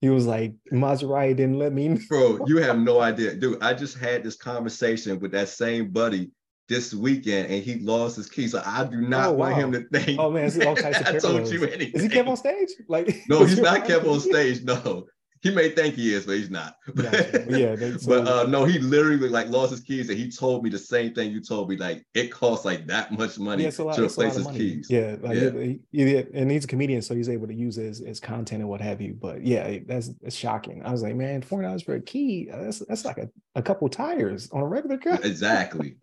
He was like, Maserati didn't let me. Bro, you have no idea, dude. I just had this conversation with that same buddy this weekend and he lost his key. So I do not oh, wow. want him to think. Oh man, all types of I told you anything. Is he KevOnStage? Like no, he's not kept on stage. No, he may think he is, but he's not. Gotcha. yeah, but uh, no, he literally like lost his keys, and he told me the same thing you told me. Like it costs like that much money yeah, lot, to replace his keys. Yeah, like yeah. He, he, and he's a comedian, so he's able to use his, content and what have you. But yeah, that's it's shocking. I was like, man, four dollars for a key. That's that's like a, a couple tires on a regular car. Exactly.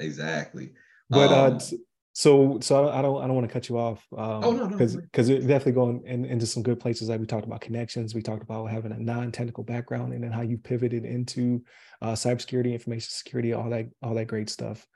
Exactly. But uh, um, uh, so so I don't I don't want to cut you off. Um, oh no, because no, because it's definitely going in, into some good places. Like we talked about connections, we talked about having a non-technical background, and then how you pivoted into uh, cybersecurity, information security, all that all that great stuff,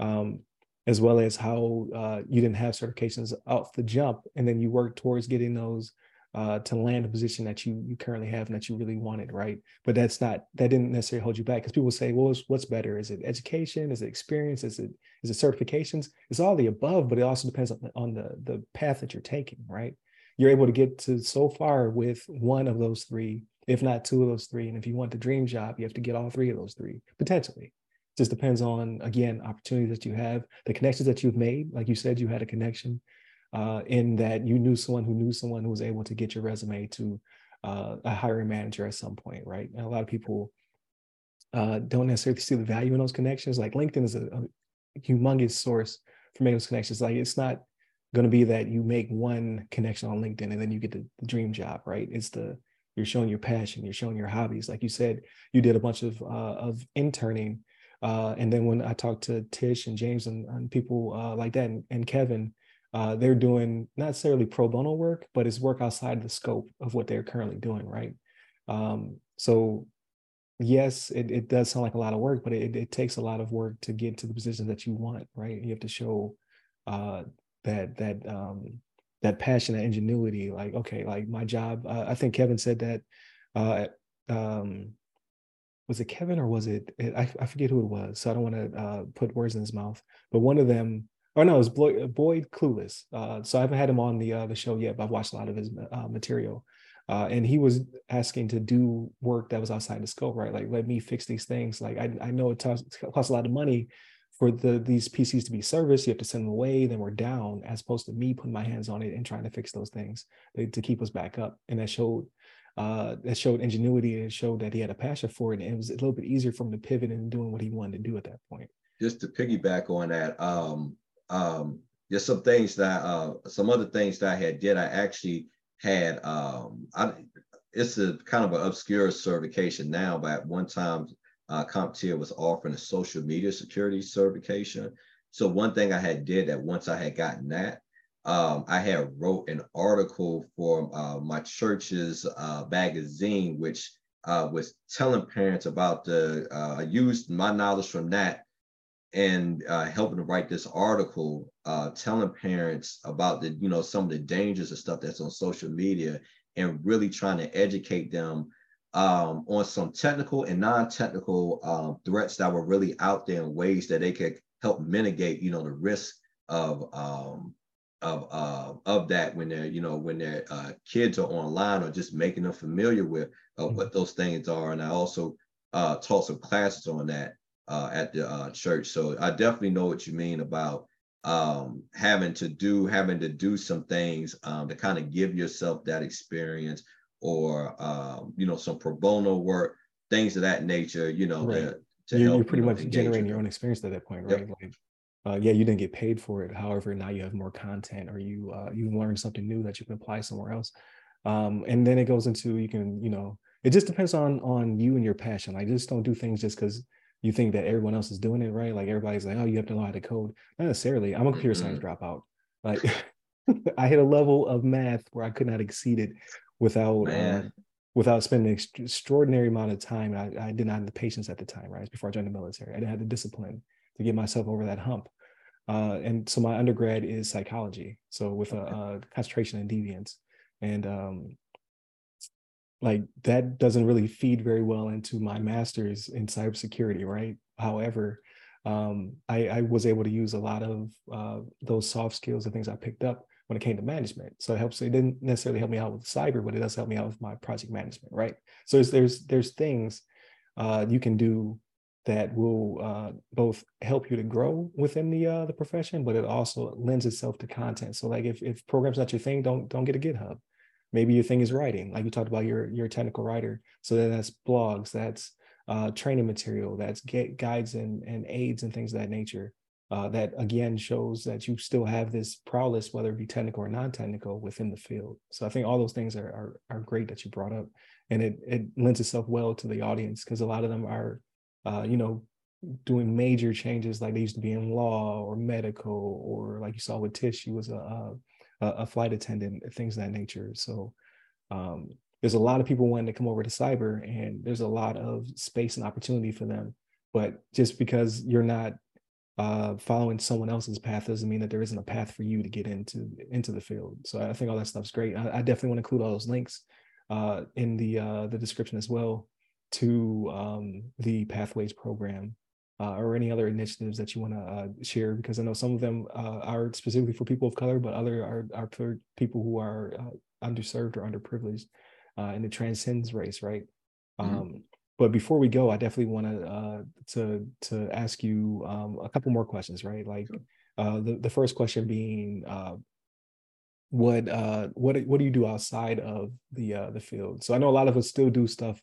um, as well as how uh, you didn't have certifications off the jump, and then you worked towards getting those uh, to land a position that you you currently have and that you really wanted, right? But that's not that didn't necessarily hold you back because people say, well, what's, better? Is it education? Is it experience? Is it is it certifications? It's all the above, but it also depends on, on the the path that you're taking, right? You're able to get to so far with one of those three, if not two of those three. And if you want the dream job, you have to get all three of those three potentially. It just depends on again opportunities that you have, the connections that you've made. Like you said, you had a connection uh, in that you knew someone who knew someone who was able to get your resume to uh, a hiring manager at some point, right? And a lot of people uh, don't necessarily see the value in those connections. Like LinkedIn is a, a humongous source for making those connections. Like it's not going to be that you make one connection on LinkedIn and then you get the, the, dream job, right? It's the you're showing your passion, you're showing your hobbies. Like you said, you did a bunch of uh, of interning, uh, and then when I talked to Tish and James and, and people uh, like that and, and Kevin, uh, they're doing not necessarily pro bono work, but it's work outside the scope of what they're currently doing, right? Um, so yes, it, it does sound like a lot of work, but it, it takes a lot of work to get to the position that you want, right? You have to show uh, that that um, that passion, that ingenuity. Like, okay, like my job. Uh, I think Kevin said that. Uh, um, was it Kevin or was it? I, I forget who it was. So I don't want to uh, put words in his mouth. But one of them Oh no, it was Boyd, Boyd Clewis. Uh, so I haven't had him on the uh, the show yet, but I've watched a lot of his uh, material. Uh, and he was asking to do work that was outside the scope, right? Like, let me fix these things. Like, I, I know it costs, costs a lot of money for the these PCs to be serviced. You have to send them away, then we're down, as opposed to me putting my hands on it and trying to fix those things to keep us back up. And that showed uh, that showed ingenuity and showed that he had a passion for it. And it was a little bit easier for him to pivot and doing what he wanted to do at that point. Just to piggyback on that, um, um, there's some things that uh, some other things that I had did. I actually had um, I, it's a kind of an obscure certification now, but at one time uh, CompTIA was offering a social media security certification. So one thing I had did that once I had gotten that, um, I had wrote an article for uh, my church's uh, magazine, which uh, was telling parents about the. Uh, I used my knowledge from that and uh, helping to write this article, uh, telling parents about the, you know, some of the dangers and stuff that's on social media, and really trying to educate them um, on some technical and non-technical um, threats that were really out there in ways that they could help mitigate, you know, the risk of um, of uh, of that when they're you know when their uh, kids are online or just making them familiar with uh, mm-hmm. what those things are. And I also uh, taught some classes on that uh, at the uh, church. So I definitely know what you mean about um, having to do having to do some things um, to kind of give yourself that experience or um, you know some pro bono work, things of that nature. You know, right. to, to you're, help, you're pretty you know, much generating your own experience at that point, right? Yep. Like, uh, yeah, you didn't get paid for it. However, now you have more content, or you uh, you learn something new that you can apply somewhere else. Um, and then it goes into you can you know it just depends on on you and your passion. Like just don't do things just because you think that everyone else is doing it right. Like everybody's like, oh, you have to know how to code. Not necessarily. I'm a computer science mm-hmm. dropout. Like I hit a level of math where I could not exceed it without uh, without spending an extraordinary amount of time. I, I did not have the patience at the time, right? Before I joined the military, I didn't have the discipline to get myself over that hump. Uh, and so my undergrad is psychology, so with a, a concentration in deviance, and um, like that doesn't really feed very well into my master's in cybersecurity, right? However, um, I, I, was able to use a lot of uh, those soft skills and things I picked up when it came to management. So it helps. It didn't necessarily help me out with cyber, but it does help me out with my project management, right? So there's there's, there's things uh, you can do that will uh, both help you to grow within the uh, the profession, but it also lends itself to content. So like if if programs not your thing, don't don't get a GitHub. Maybe your thing is writing, like you talked about. You're you're a technical writer, so then that's blogs, that's uh, training material, that's guides and and aids and things of that nature. Uh, that again shows that you still have this prowess, whether it be technical or non-technical, within the field. So I think all those things are are, are great that you brought up, and it it lends itself well to the audience because a lot of them are uh, you know, doing major changes like they used to be in law or medical, or like you saw with Tish, she was a, a, a flight attendant, things of that nature. So um, there's a lot of people wanting to come over to cyber, and there's a lot of space and opportunity for them. But just because you're not uh, following someone else's path doesn't mean that there isn't a path for you to get into into the field. So I think all that stuff's great. I, I definitely want to include all those links uh, in the uh, the description as well to um, the Pathways program uh, or any other initiatives that you want to uh, share? Because I know some of them uh, are specifically for people of color, but other are, are for people who are uh, underserved or underprivileged, uh, and it transcends race, right? Mm-hmm. Um, but before we go, I definitely want to uh, to to ask you um, a couple more questions, right? Like the the first question being what uh what what do you do outside of the uh the field so i know a lot of us still do stuff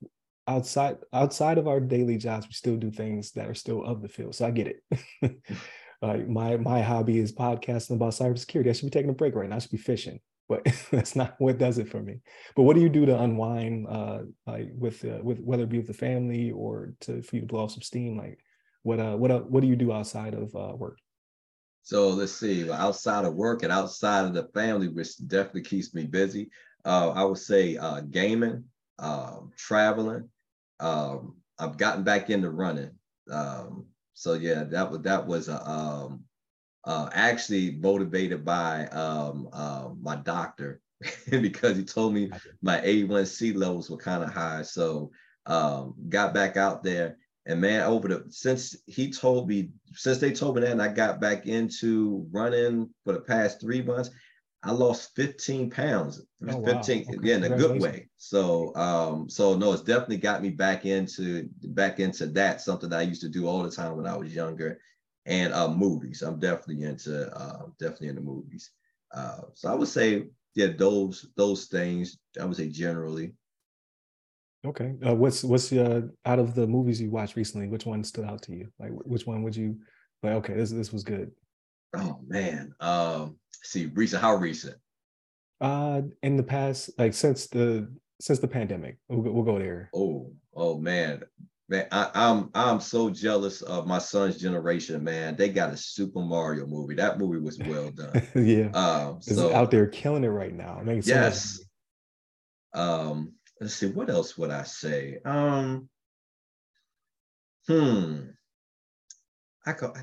outside outside of our daily jobs, we still do things that are still of the field. So I get it. like my my hobby is podcasting about cybersecurity. I should be taking a break right now. I should be fishing, but that's not what does it for me. But what do you do to unwind, uh, like with uh, with whether it be with the family or to for you to blow off some steam? Like what uh what uh, what do you do outside of uh, work? So let's see, outside of work and outside of the family, which definitely keeps me busy. Uh, I would say uh, gaming, um, traveling. Um, I've gotten back into running. Um, so yeah, that was that was a, um, uh, actually motivated by um, uh, my doctor because he told me my A1C levels were kind of high. So um, got back out there and man, over the since he told me since they told me that, and I got back into running for the past three months. I lost 15 pounds. Oh, 15, wow. okay. yeah, in a good way. So um, so no, it's definitely got me back into back into that, something that I used to do all the time when I was younger. And uh movies. I'm definitely into uh definitely into movies. Uh so I would say, yeah, those those things, I would say generally. Okay. Uh, what's what's uh out of the movies you watched recently, which one stood out to you? Like which one would you like, okay, this this was good. Oh man. Um see recent how recent? Uh in the past like since the since the pandemic. We'll, we'll go there. Oh oh man. Man I, i'm i'm so jealous of my son's generation man. They got a super mario movie. That movie was well done. Yeah. Um so out there killing it right now. Yes. Um let's see what else would i say? Um hmm. I, go, I,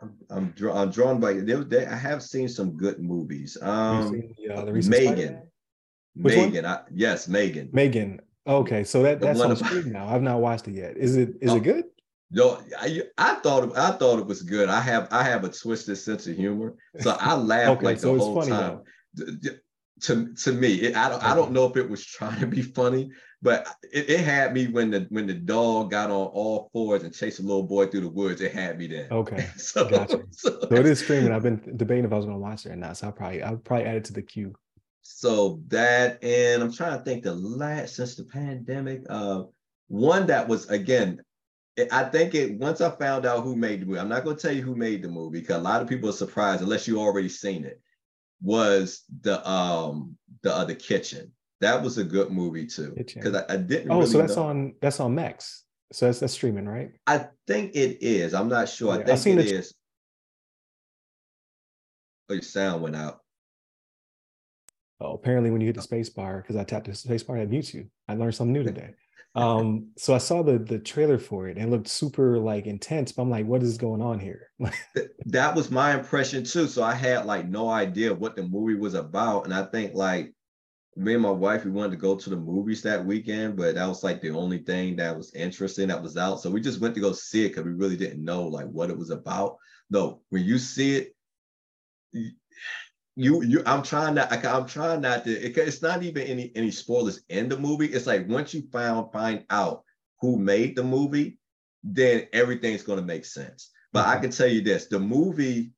I'm I'm, draw, I'm drawn by they, they, I have seen some good movies. Um, the, uh, the Megan, Megan, I, yes, Megan. Megan. Okay, so that that's on screen now. I've not watched it yet. Is it is oh, it good? No, I, I thought I thought it was good. I have I have a twisted sense of humor, so I laughed okay, like so the whole time. Though. To to me, it, I don't okay. I don't know if it was trying to be funny, but it, it, had me when the when the dog got on all fours and chased a little boy through the woods. It had me then. Okay, so, gotcha. So, so it is streaming. I've been debating if I was going to watch it or not. So I'll probably I'll probably add it to the queue. So that and I'm trying to think the last since the pandemic. Uh, one that was again I think it once I found out who made the movie, I'm not going to tell you who made the movie because a lot of people are surprised unless you already seen it. Was the um the other uh, kitchen? That was a good movie too because I, I, didn't. Oh, really so that's know. on that's on Max. So that's that's streaming, right? I think it is. I'm not sure. Yeah, I think I've seen it is. Oh, your sound went out. Oh, apparently when you hit the space bar, because I tapped the space bar, it mutes you. I learned something new today. Um, so I saw the the trailer for it and it looked super like intense, but I'm like, what is going on here? that was my impression too. So I had like no idea what the movie was about. And I think like me and my wife, we wanted to go to the movies that weekend, but that was like the only thing that was interesting that was out. So we just went to go see it because we really didn't know like what it was about. No, when you see it, you you I'm trying not I'm trying not to it, it's not even any any spoilers in the movie. It's like once you found find out who made the movie, then everything's gonna make sense. But mm-hmm. I can tell you this: the movie,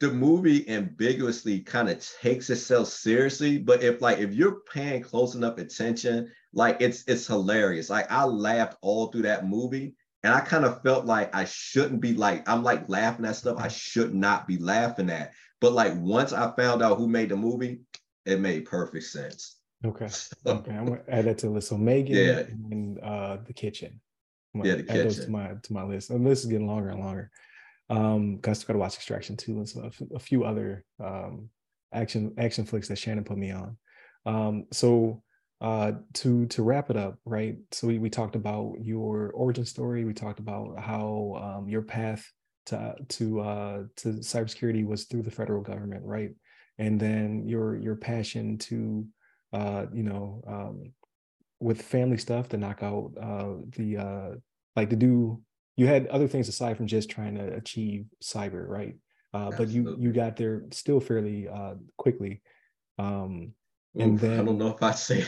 the movie ambiguously kind of takes itself seriously. But if like if you're paying close enough attention, like it's it's hilarious. Like I laughed all through that movie. And I kind of felt like I shouldn't be like, I'm like laughing at stuff I should not be laughing at. But like once I found out who made the movie, it made perfect sense. Okay. So, okay. I'm gonna add that to the list. So Megan yeah. and uh the kitchen. yeah, the kitchen. to my to my list. And this is getting longer and longer. Um, guys got to watch Extraction too, and so a, a few other um action action flicks that Shannon put me on. Um, so uh to to wrap it up, right? So we, we talked about your origin story, we talked about how um your path to to uh, to cybersecurity was through the federal government, right? And then your your passion to uh, you know um, with family stuff to knock out uh, the uh, like to do. You had other things aside from just trying to achieve cyber, right? Uh, but you you got there still fairly uh, quickly. Um, and Oof, then I don't know if I say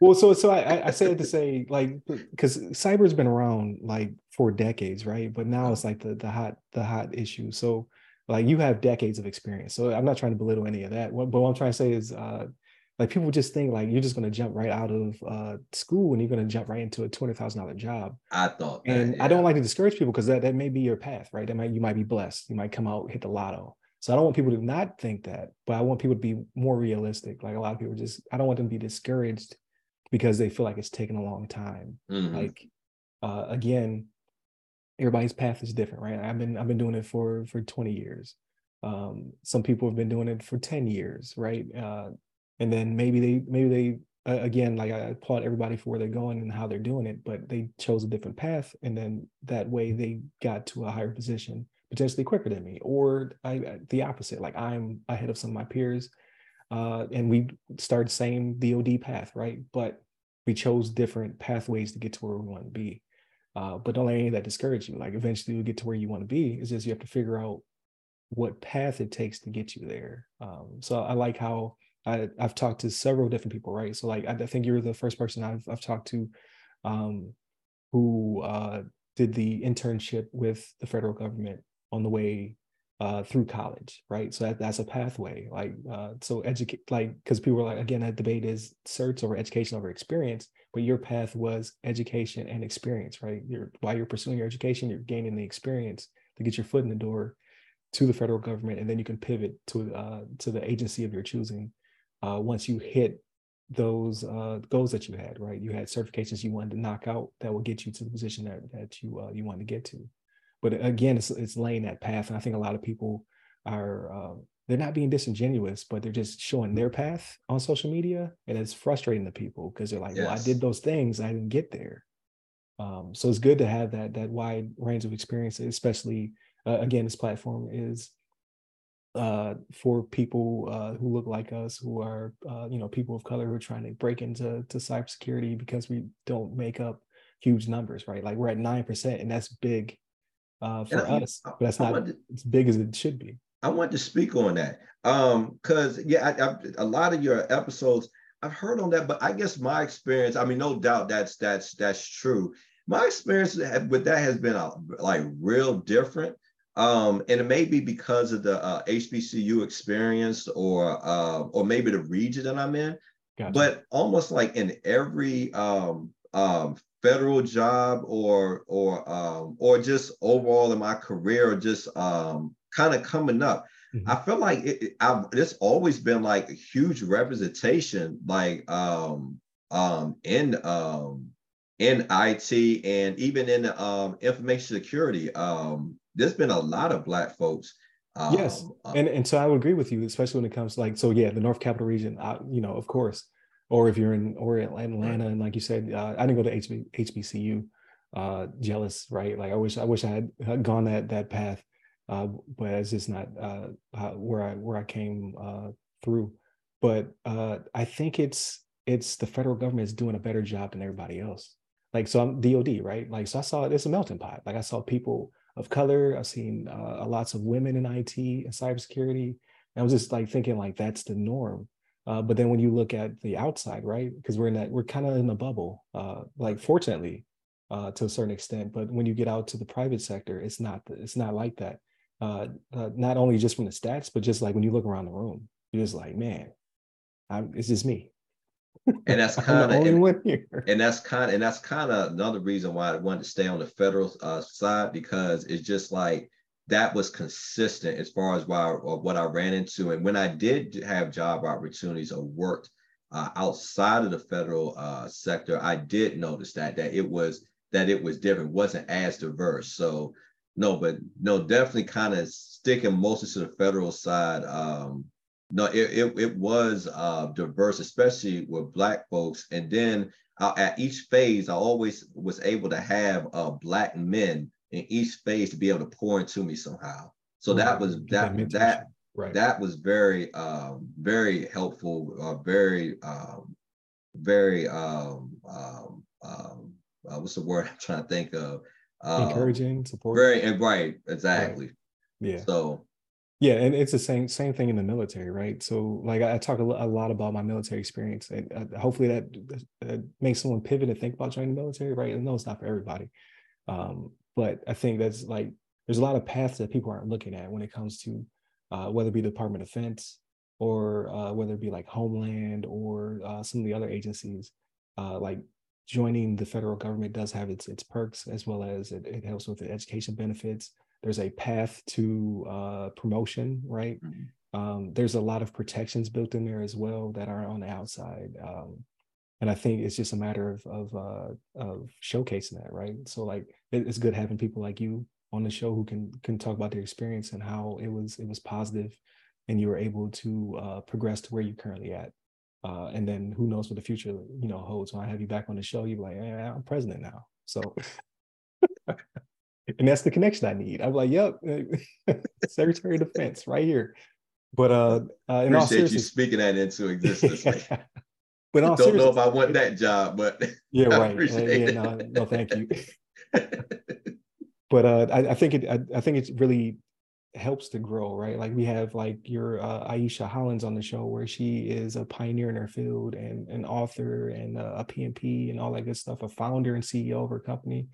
well, so so I I say it to say like because cyber's been around like for decades, right? But now it's like the the hot the hot issue. So like you have decades of experience. So I'm not trying to belittle any of that. What, but what I'm trying to say is uh like people just think like you're just going to jump right out of uh, school and you're going to jump right into a twenty thousand dollar job. I thought, that, and yeah. I don't like to discourage people because that that may be your path, right? That might you might be blessed, you might come out hit the lotto. So I don't want people to not think that, but I want people to be more realistic. Like a lot of people just, I don't want them to be discouraged because they feel like it's taking a long time. Mm-hmm. Like uh, again, everybody's path is different, right? I've been I've been doing it for for 20 years. Um, some people have been doing it for 10 years, right? Uh, and then maybe they maybe they uh, again like I applaud everybody for where they're going and how they're doing it, but they chose a different path, and then that way they got to a higher position potentially quicker than me, or I, the opposite. Like I'm ahead of some of my peers, uh, and we started same DoD path, right? But we chose different pathways to get to where we want to be. Uh, but don't let any of that discourage you. Like eventually you'll get to where you want to be. It's just you have to figure out what path it takes to get you there. Um, so I like how I, have talked to several different people, right? So like I, I think you're the first person I've I've talked to um, who uh, did the internship with the federal government on the way uh, through college, right? So that, that's a pathway. Like, uh, so educate, like, because people are like, again, that debate is certs over education over experience, but your path was education and experience, right? You're while you're pursuing your education, you're gaining the experience to get your foot in the door to the federal government, and then you can pivot to uh, to the agency of your choosing uh, once you hit those uh, goals that you had, right? You had certifications you wanted to knock out that will get you to the position that that you uh, you want to get to. But again, it's it's laying that path, and I think a lot of people are uh, they're not being disingenuous, but they're just showing their path on social media, and it's frustrating to people because they're like, yes. "Well, I did those things, I didn't get there." Um, so it's good to have that that wide range of experiences, especially uh, again, this platform is uh, for people uh, who look like us, who are uh, you know people of color who are trying to break into to cybersecurity because we don't make up huge numbers, right? Like we're at nine percent, and that's big uh, for I, us, but that's not to, as big as it should be. I want to speak on that because um, yeah, I, I, a lot of your episodes I've heard on that, but I guess my experience, I mean, no doubt that's that's that's true. My experience with that has been a, like real different. Um, and it may be because of the uh, HBCU experience or uh, or maybe the region that I'm in. Gotcha. But almost like in every um, um, federal job or or um, or just overall in my career, or just um, kind of coming up, mm-hmm. I feel like it, it, I've, it's always been like a huge representation, like um, um, in um, in IT and even in um, information security. Um, there's been a lot of black folks. Um, yes, uh, and and so I would agree with you, especially when it comes to like so yeah, the North Capital region. I, you know, of course, or if you're in or Atlanta, and like you said, uh, I didn't go to HB, HBCU. Uh, jealous, right? Like I wish I wish I had, gone that that path, uh, but it's just not uh, where I where I came uh, through. But uh, I think it's it's the federal government is doing a better job than everybody else. Like so, I'm DoD, right? Like so, I saw it's a melting pot. Like I saw people of color. I've seen uh, lots of women in IT and cybersecurity. And I was just like thinking like that's the norm. Uh, but then when you look at the outside, right? Because we're in that we're kind of in a bubble. Uh, like fortunately, uh, to a certain extent. But when you get out to the private sector, it's not it's not like that. Uh, uh, not only just from the stats, but just like when you look around the room, you're just like, man, I'm, it's just me and that's kind of and, and, that's kind and that's kind of another reason why I wanted to stay on the federal uh, side because it's just like that was consistent as far as why or what I ran into. And when I did have job opportunities or worked uh, outside of the federal uh, sector I did notice that that it was that it was different wasn't as diverse. So no but no definitely kind of sticking mostly to the federal side um, no, it, it, it was uh, diverse, especially with Black folks. And then uh, at each phase, I always was able to have uh, Black men in each phase to be able to pour into me somehow. So right. that was that that, that right. that was very um, very helpful, uh, very um, very um, um, um, uh, what's the word I'm trying to think of? Um, Encouraging, support. Very and right, exactly. Right. Yeah. So yeah, and it's the same same thing in the military, right? So, like, I, talk a, lot about my military experience, and uh, hopefully that, that makes someone pivot and think about joining the military, right? And no, it's not for everybody, um, but I think that's like there's a lot of paths that people aren't looking at when it comes to uh, whether it be the Department of Defense or uh, whether it be like Homeland or uh, some of the other agencies. Uh, like joining the federal government does have its its perks as well as it, it helps with the education benefits there's a path to uh, promotion, right? Mm-hmm. Um, there's a lot of protections built in there as well that are on the outside. Um, and I think it's just a matter of of, uh, of showcasing that, right? So like it, it's good having people like you on the show who can can talk about their experience and how it was it was positive, and you were able to uh, progress to where you're currently at. Uh, and then who knows what the future you know holds? When I have you back on the show, you're like, hey, I'm president now. So and that's the connection I need. I'm like, yep, Secretary of Defense right here. But uh, uh in appreciate you speaking that into existence. but don't know if I want that job, but yeah, right. Uh, yeah, no, no, thank you. but uh, I, I think it, I, I, think it really helps to grow, right? Like we have like your uh, Aisha Hollins on the show, where she is a pioneer in her field and an author and a PMP and all that good stuff, a founder and CEO of her company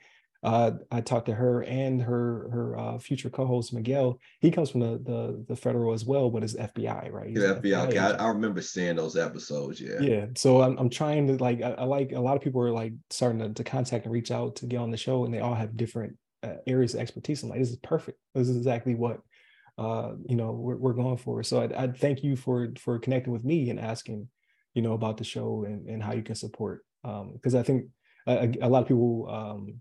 uh, I talked to her and her her uh, future co-host Miguel. He comes from the the, the federal as well, but is FBI, right? He's yeah, FBI. Okay. I, I, remember seeing those episodes. Yeah. Yeah. So I'm I'm trying to like I, I, like a lot of people are like starting to, to contact and reach out to get on the show, and they all have different uh, areas of expertise. I'm like, this is perfect. This is exactly what uh, you know we're, we're going for. So I, I thank you for for connecting with me and asking, you know, about the show and and how you can support. Because um, I think a, a, lot of people um,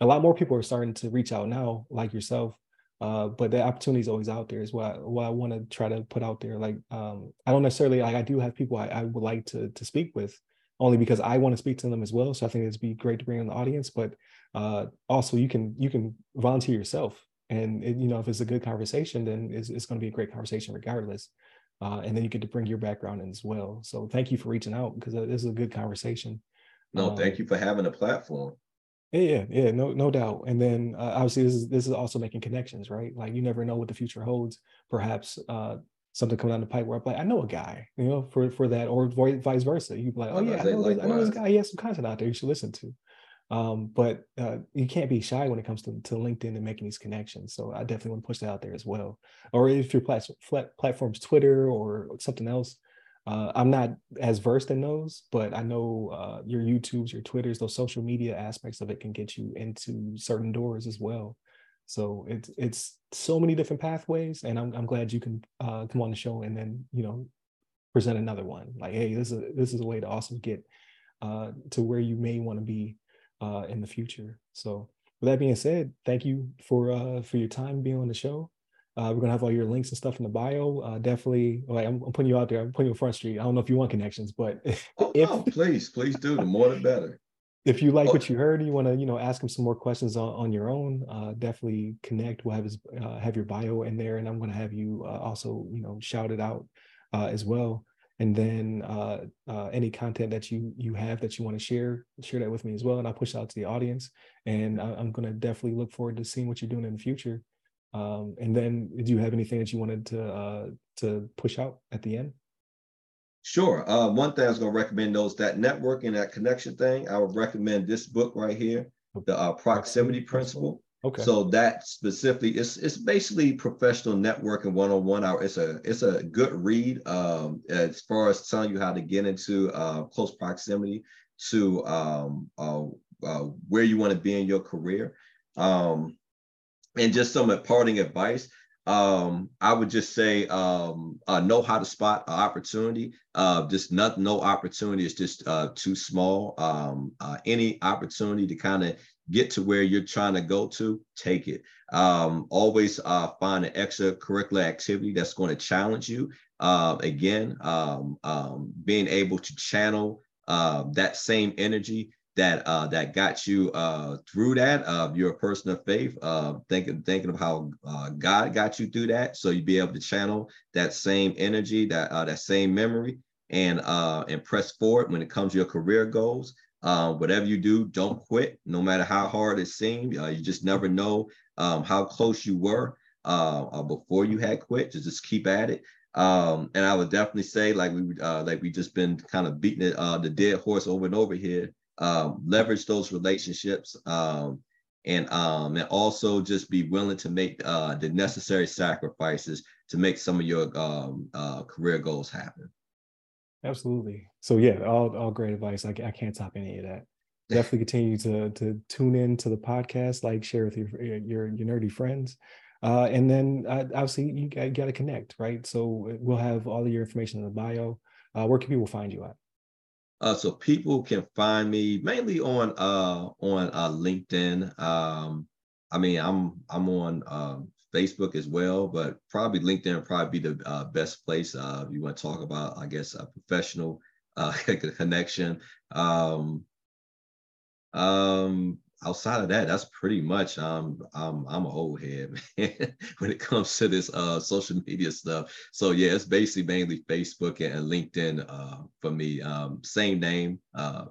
a lot more people are starting to reach out now, like yourself. Uh, but the opportunity is always out there is what I, what I want to try to put out there. Like um, I don't necessarily like I do have people I, I would like to to speak with, only because I want to speak to them as well. So I think it'd be great to bring in the audience. But uh, also you can you can volunteer yourself And it, you know, if it's a good conversation, then it's, it's going to be a great conversation regardless. Uh, and then you get to bring your background in as well. So thank you for reaching out because uh, this is a good conversation. No, um, thank you for having a platform. Yeah, yeah, yeah, no, no doubt. And then uh, obviously this is this is also making connections, right? Like you never know what the future holds. Perhaps uh, something coming down the pipe where I'm like, I know a guy, you know, for for that, or vice versa. You'd be like, oh yeah, I know, this, I know this guy. He has some content out there you should listen to. Um, but uh, you can't be shy when it comes to, to LinkedIn and making these connections. So I definitely want to push that out there as well. Or if your plat- platform's Twitter or something else, uh, I'm not as versed in those, but I know uh, your YouTubes, your Twitters, those social media aspects of it can get you into certain doors as well. So it's it's so many different pathways, and I'm I'm glad you can uh, come on the show and then you know present another one. Like, hey, this is this is a way to also get uh, to where you may want to be uh, in the future. So with that being said, thank you for uh, for your time being on the show. Uh, we're gonna have all your links and stuff in the bio. Uh, definitely, like I'm, I'm, putting you out there. I'm putting you on Front Street. I don't know if you want connections, but oh, if, please, please do. The more the better. If you like oh. what you heard, you want to, you know, ask him some more questions on, on your own. Uh, definitely connect. We'll have his uh, have your bio in there, and I'm gonna have you uh, also, you know, shout it out uh, as well and then uh, uh, any content that you you have that you want to share share that with me as well and i'll push out to the audience and I, going to definitely look forward to seeing what you're doing in the future um, and then do you have anything that you wanted to uh, to push out at the end sure uh, one thing i was going to recommend those that networking that connection thing i would recommend this book right here the uh, proximity principle Okay. So that specifically, it's it's basically professional networking one on one. It's a it's a good read um, as far as telling you how to get into uh, close proximity to um, uh, uh, where you want to be in your career. Um, and just some parting advice. Um, I would just say um, uh, know how to spot an opportunity. Uh, just not no opportunity is just uh, too small. Um, uh, any opportunity to kind of get to where you're trying to go to, take it. Um, always uh, find an extracurricular activity that's going to challenge you. Uh, again, um, um, being able to channel that same energy that uh, that got you uh, through that. Uh, you're a person of faith, uh, thinking thinking of how uh, God got you through that, so you'd be able to channel that same energy, that uh, that same memory, and uh, and press forward when it comes to your career goals. Uh, whatever you do, don't quit, no matter how hard it seems. You just never know um, how close you were before you had quit. To just keep at it. Um, and I would definitely say, like we like we just been kind of beating it, the dead horse over and over here. Um, leverage those relationships, um, and um, and also just be willing to make the necessary sacrifices to make some of your um, career goals happen. Absolutely. So yeah, all all great advice. I, I can't top any of that. Definitely continue to to tune in to the podcast, like share with your your, your nerdy friends. Uh, and then uh, obviously you got, got to connect, right? So we'll have all of your information in the bio. Uh, where can people find you at? Uh, so people can find me mainly on uh, on uh, LinkedIn. Um, I mean, I'm I'm on um, Facebook as well, but probably LinkedIn would probably be the uh, best place uh, you want to talk about, I guess, a professional uh, connection. Um, um, outside of that, that's pretty much um, I'm I'm an old head man, when it comes to this uh, social media stuff. So yeah, it's basically mainly Facebook and LinkedIn uh, for me. Um, same name, uh,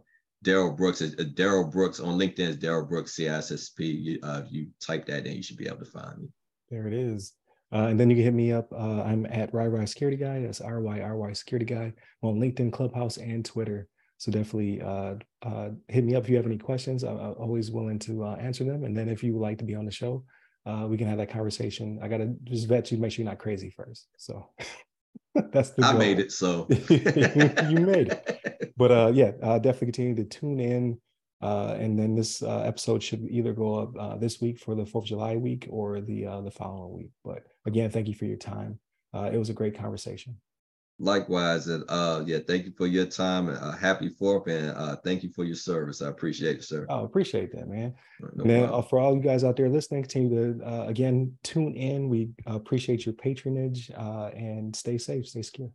Daryl Brooks. Uh, Daryl Brooks on LinkedIn is Daryl Brooks CISSP. You, uh, you type that in, you should be able to find me. There it is. Uh, and then you can hit me up. Uh, I'm at RyRy Security Guy. That's R Y R Y Security Guy on LinkedIn, Clubhouse, and Twitter. So definitely uh, uh hit me up if you have any questions. I'm, I'm always willing to uh, answer them. And then if you would like to be on the show, uh, we can have that conversation. I got to just vet you, make sure you're not crazy first. So that's the. I made it. So you made it. But yeah, definitely continue to tune in. Uh, and then this uh, episode should either go up uh, this week for the Fourth of July week or the uh, the following week. But again, thank you for your time. Uh, it was a great conversation. Likewise, and uh, yeah, thank you for your time. And, uh, happy Fourth, and uh, thank you for your service. I appreciate it, sir. Oh, appreciate that, man. No and then, uh, for all you guys out there listening, continue to uh, again tune in. We appreciate your patronage and stay safe, stay secure.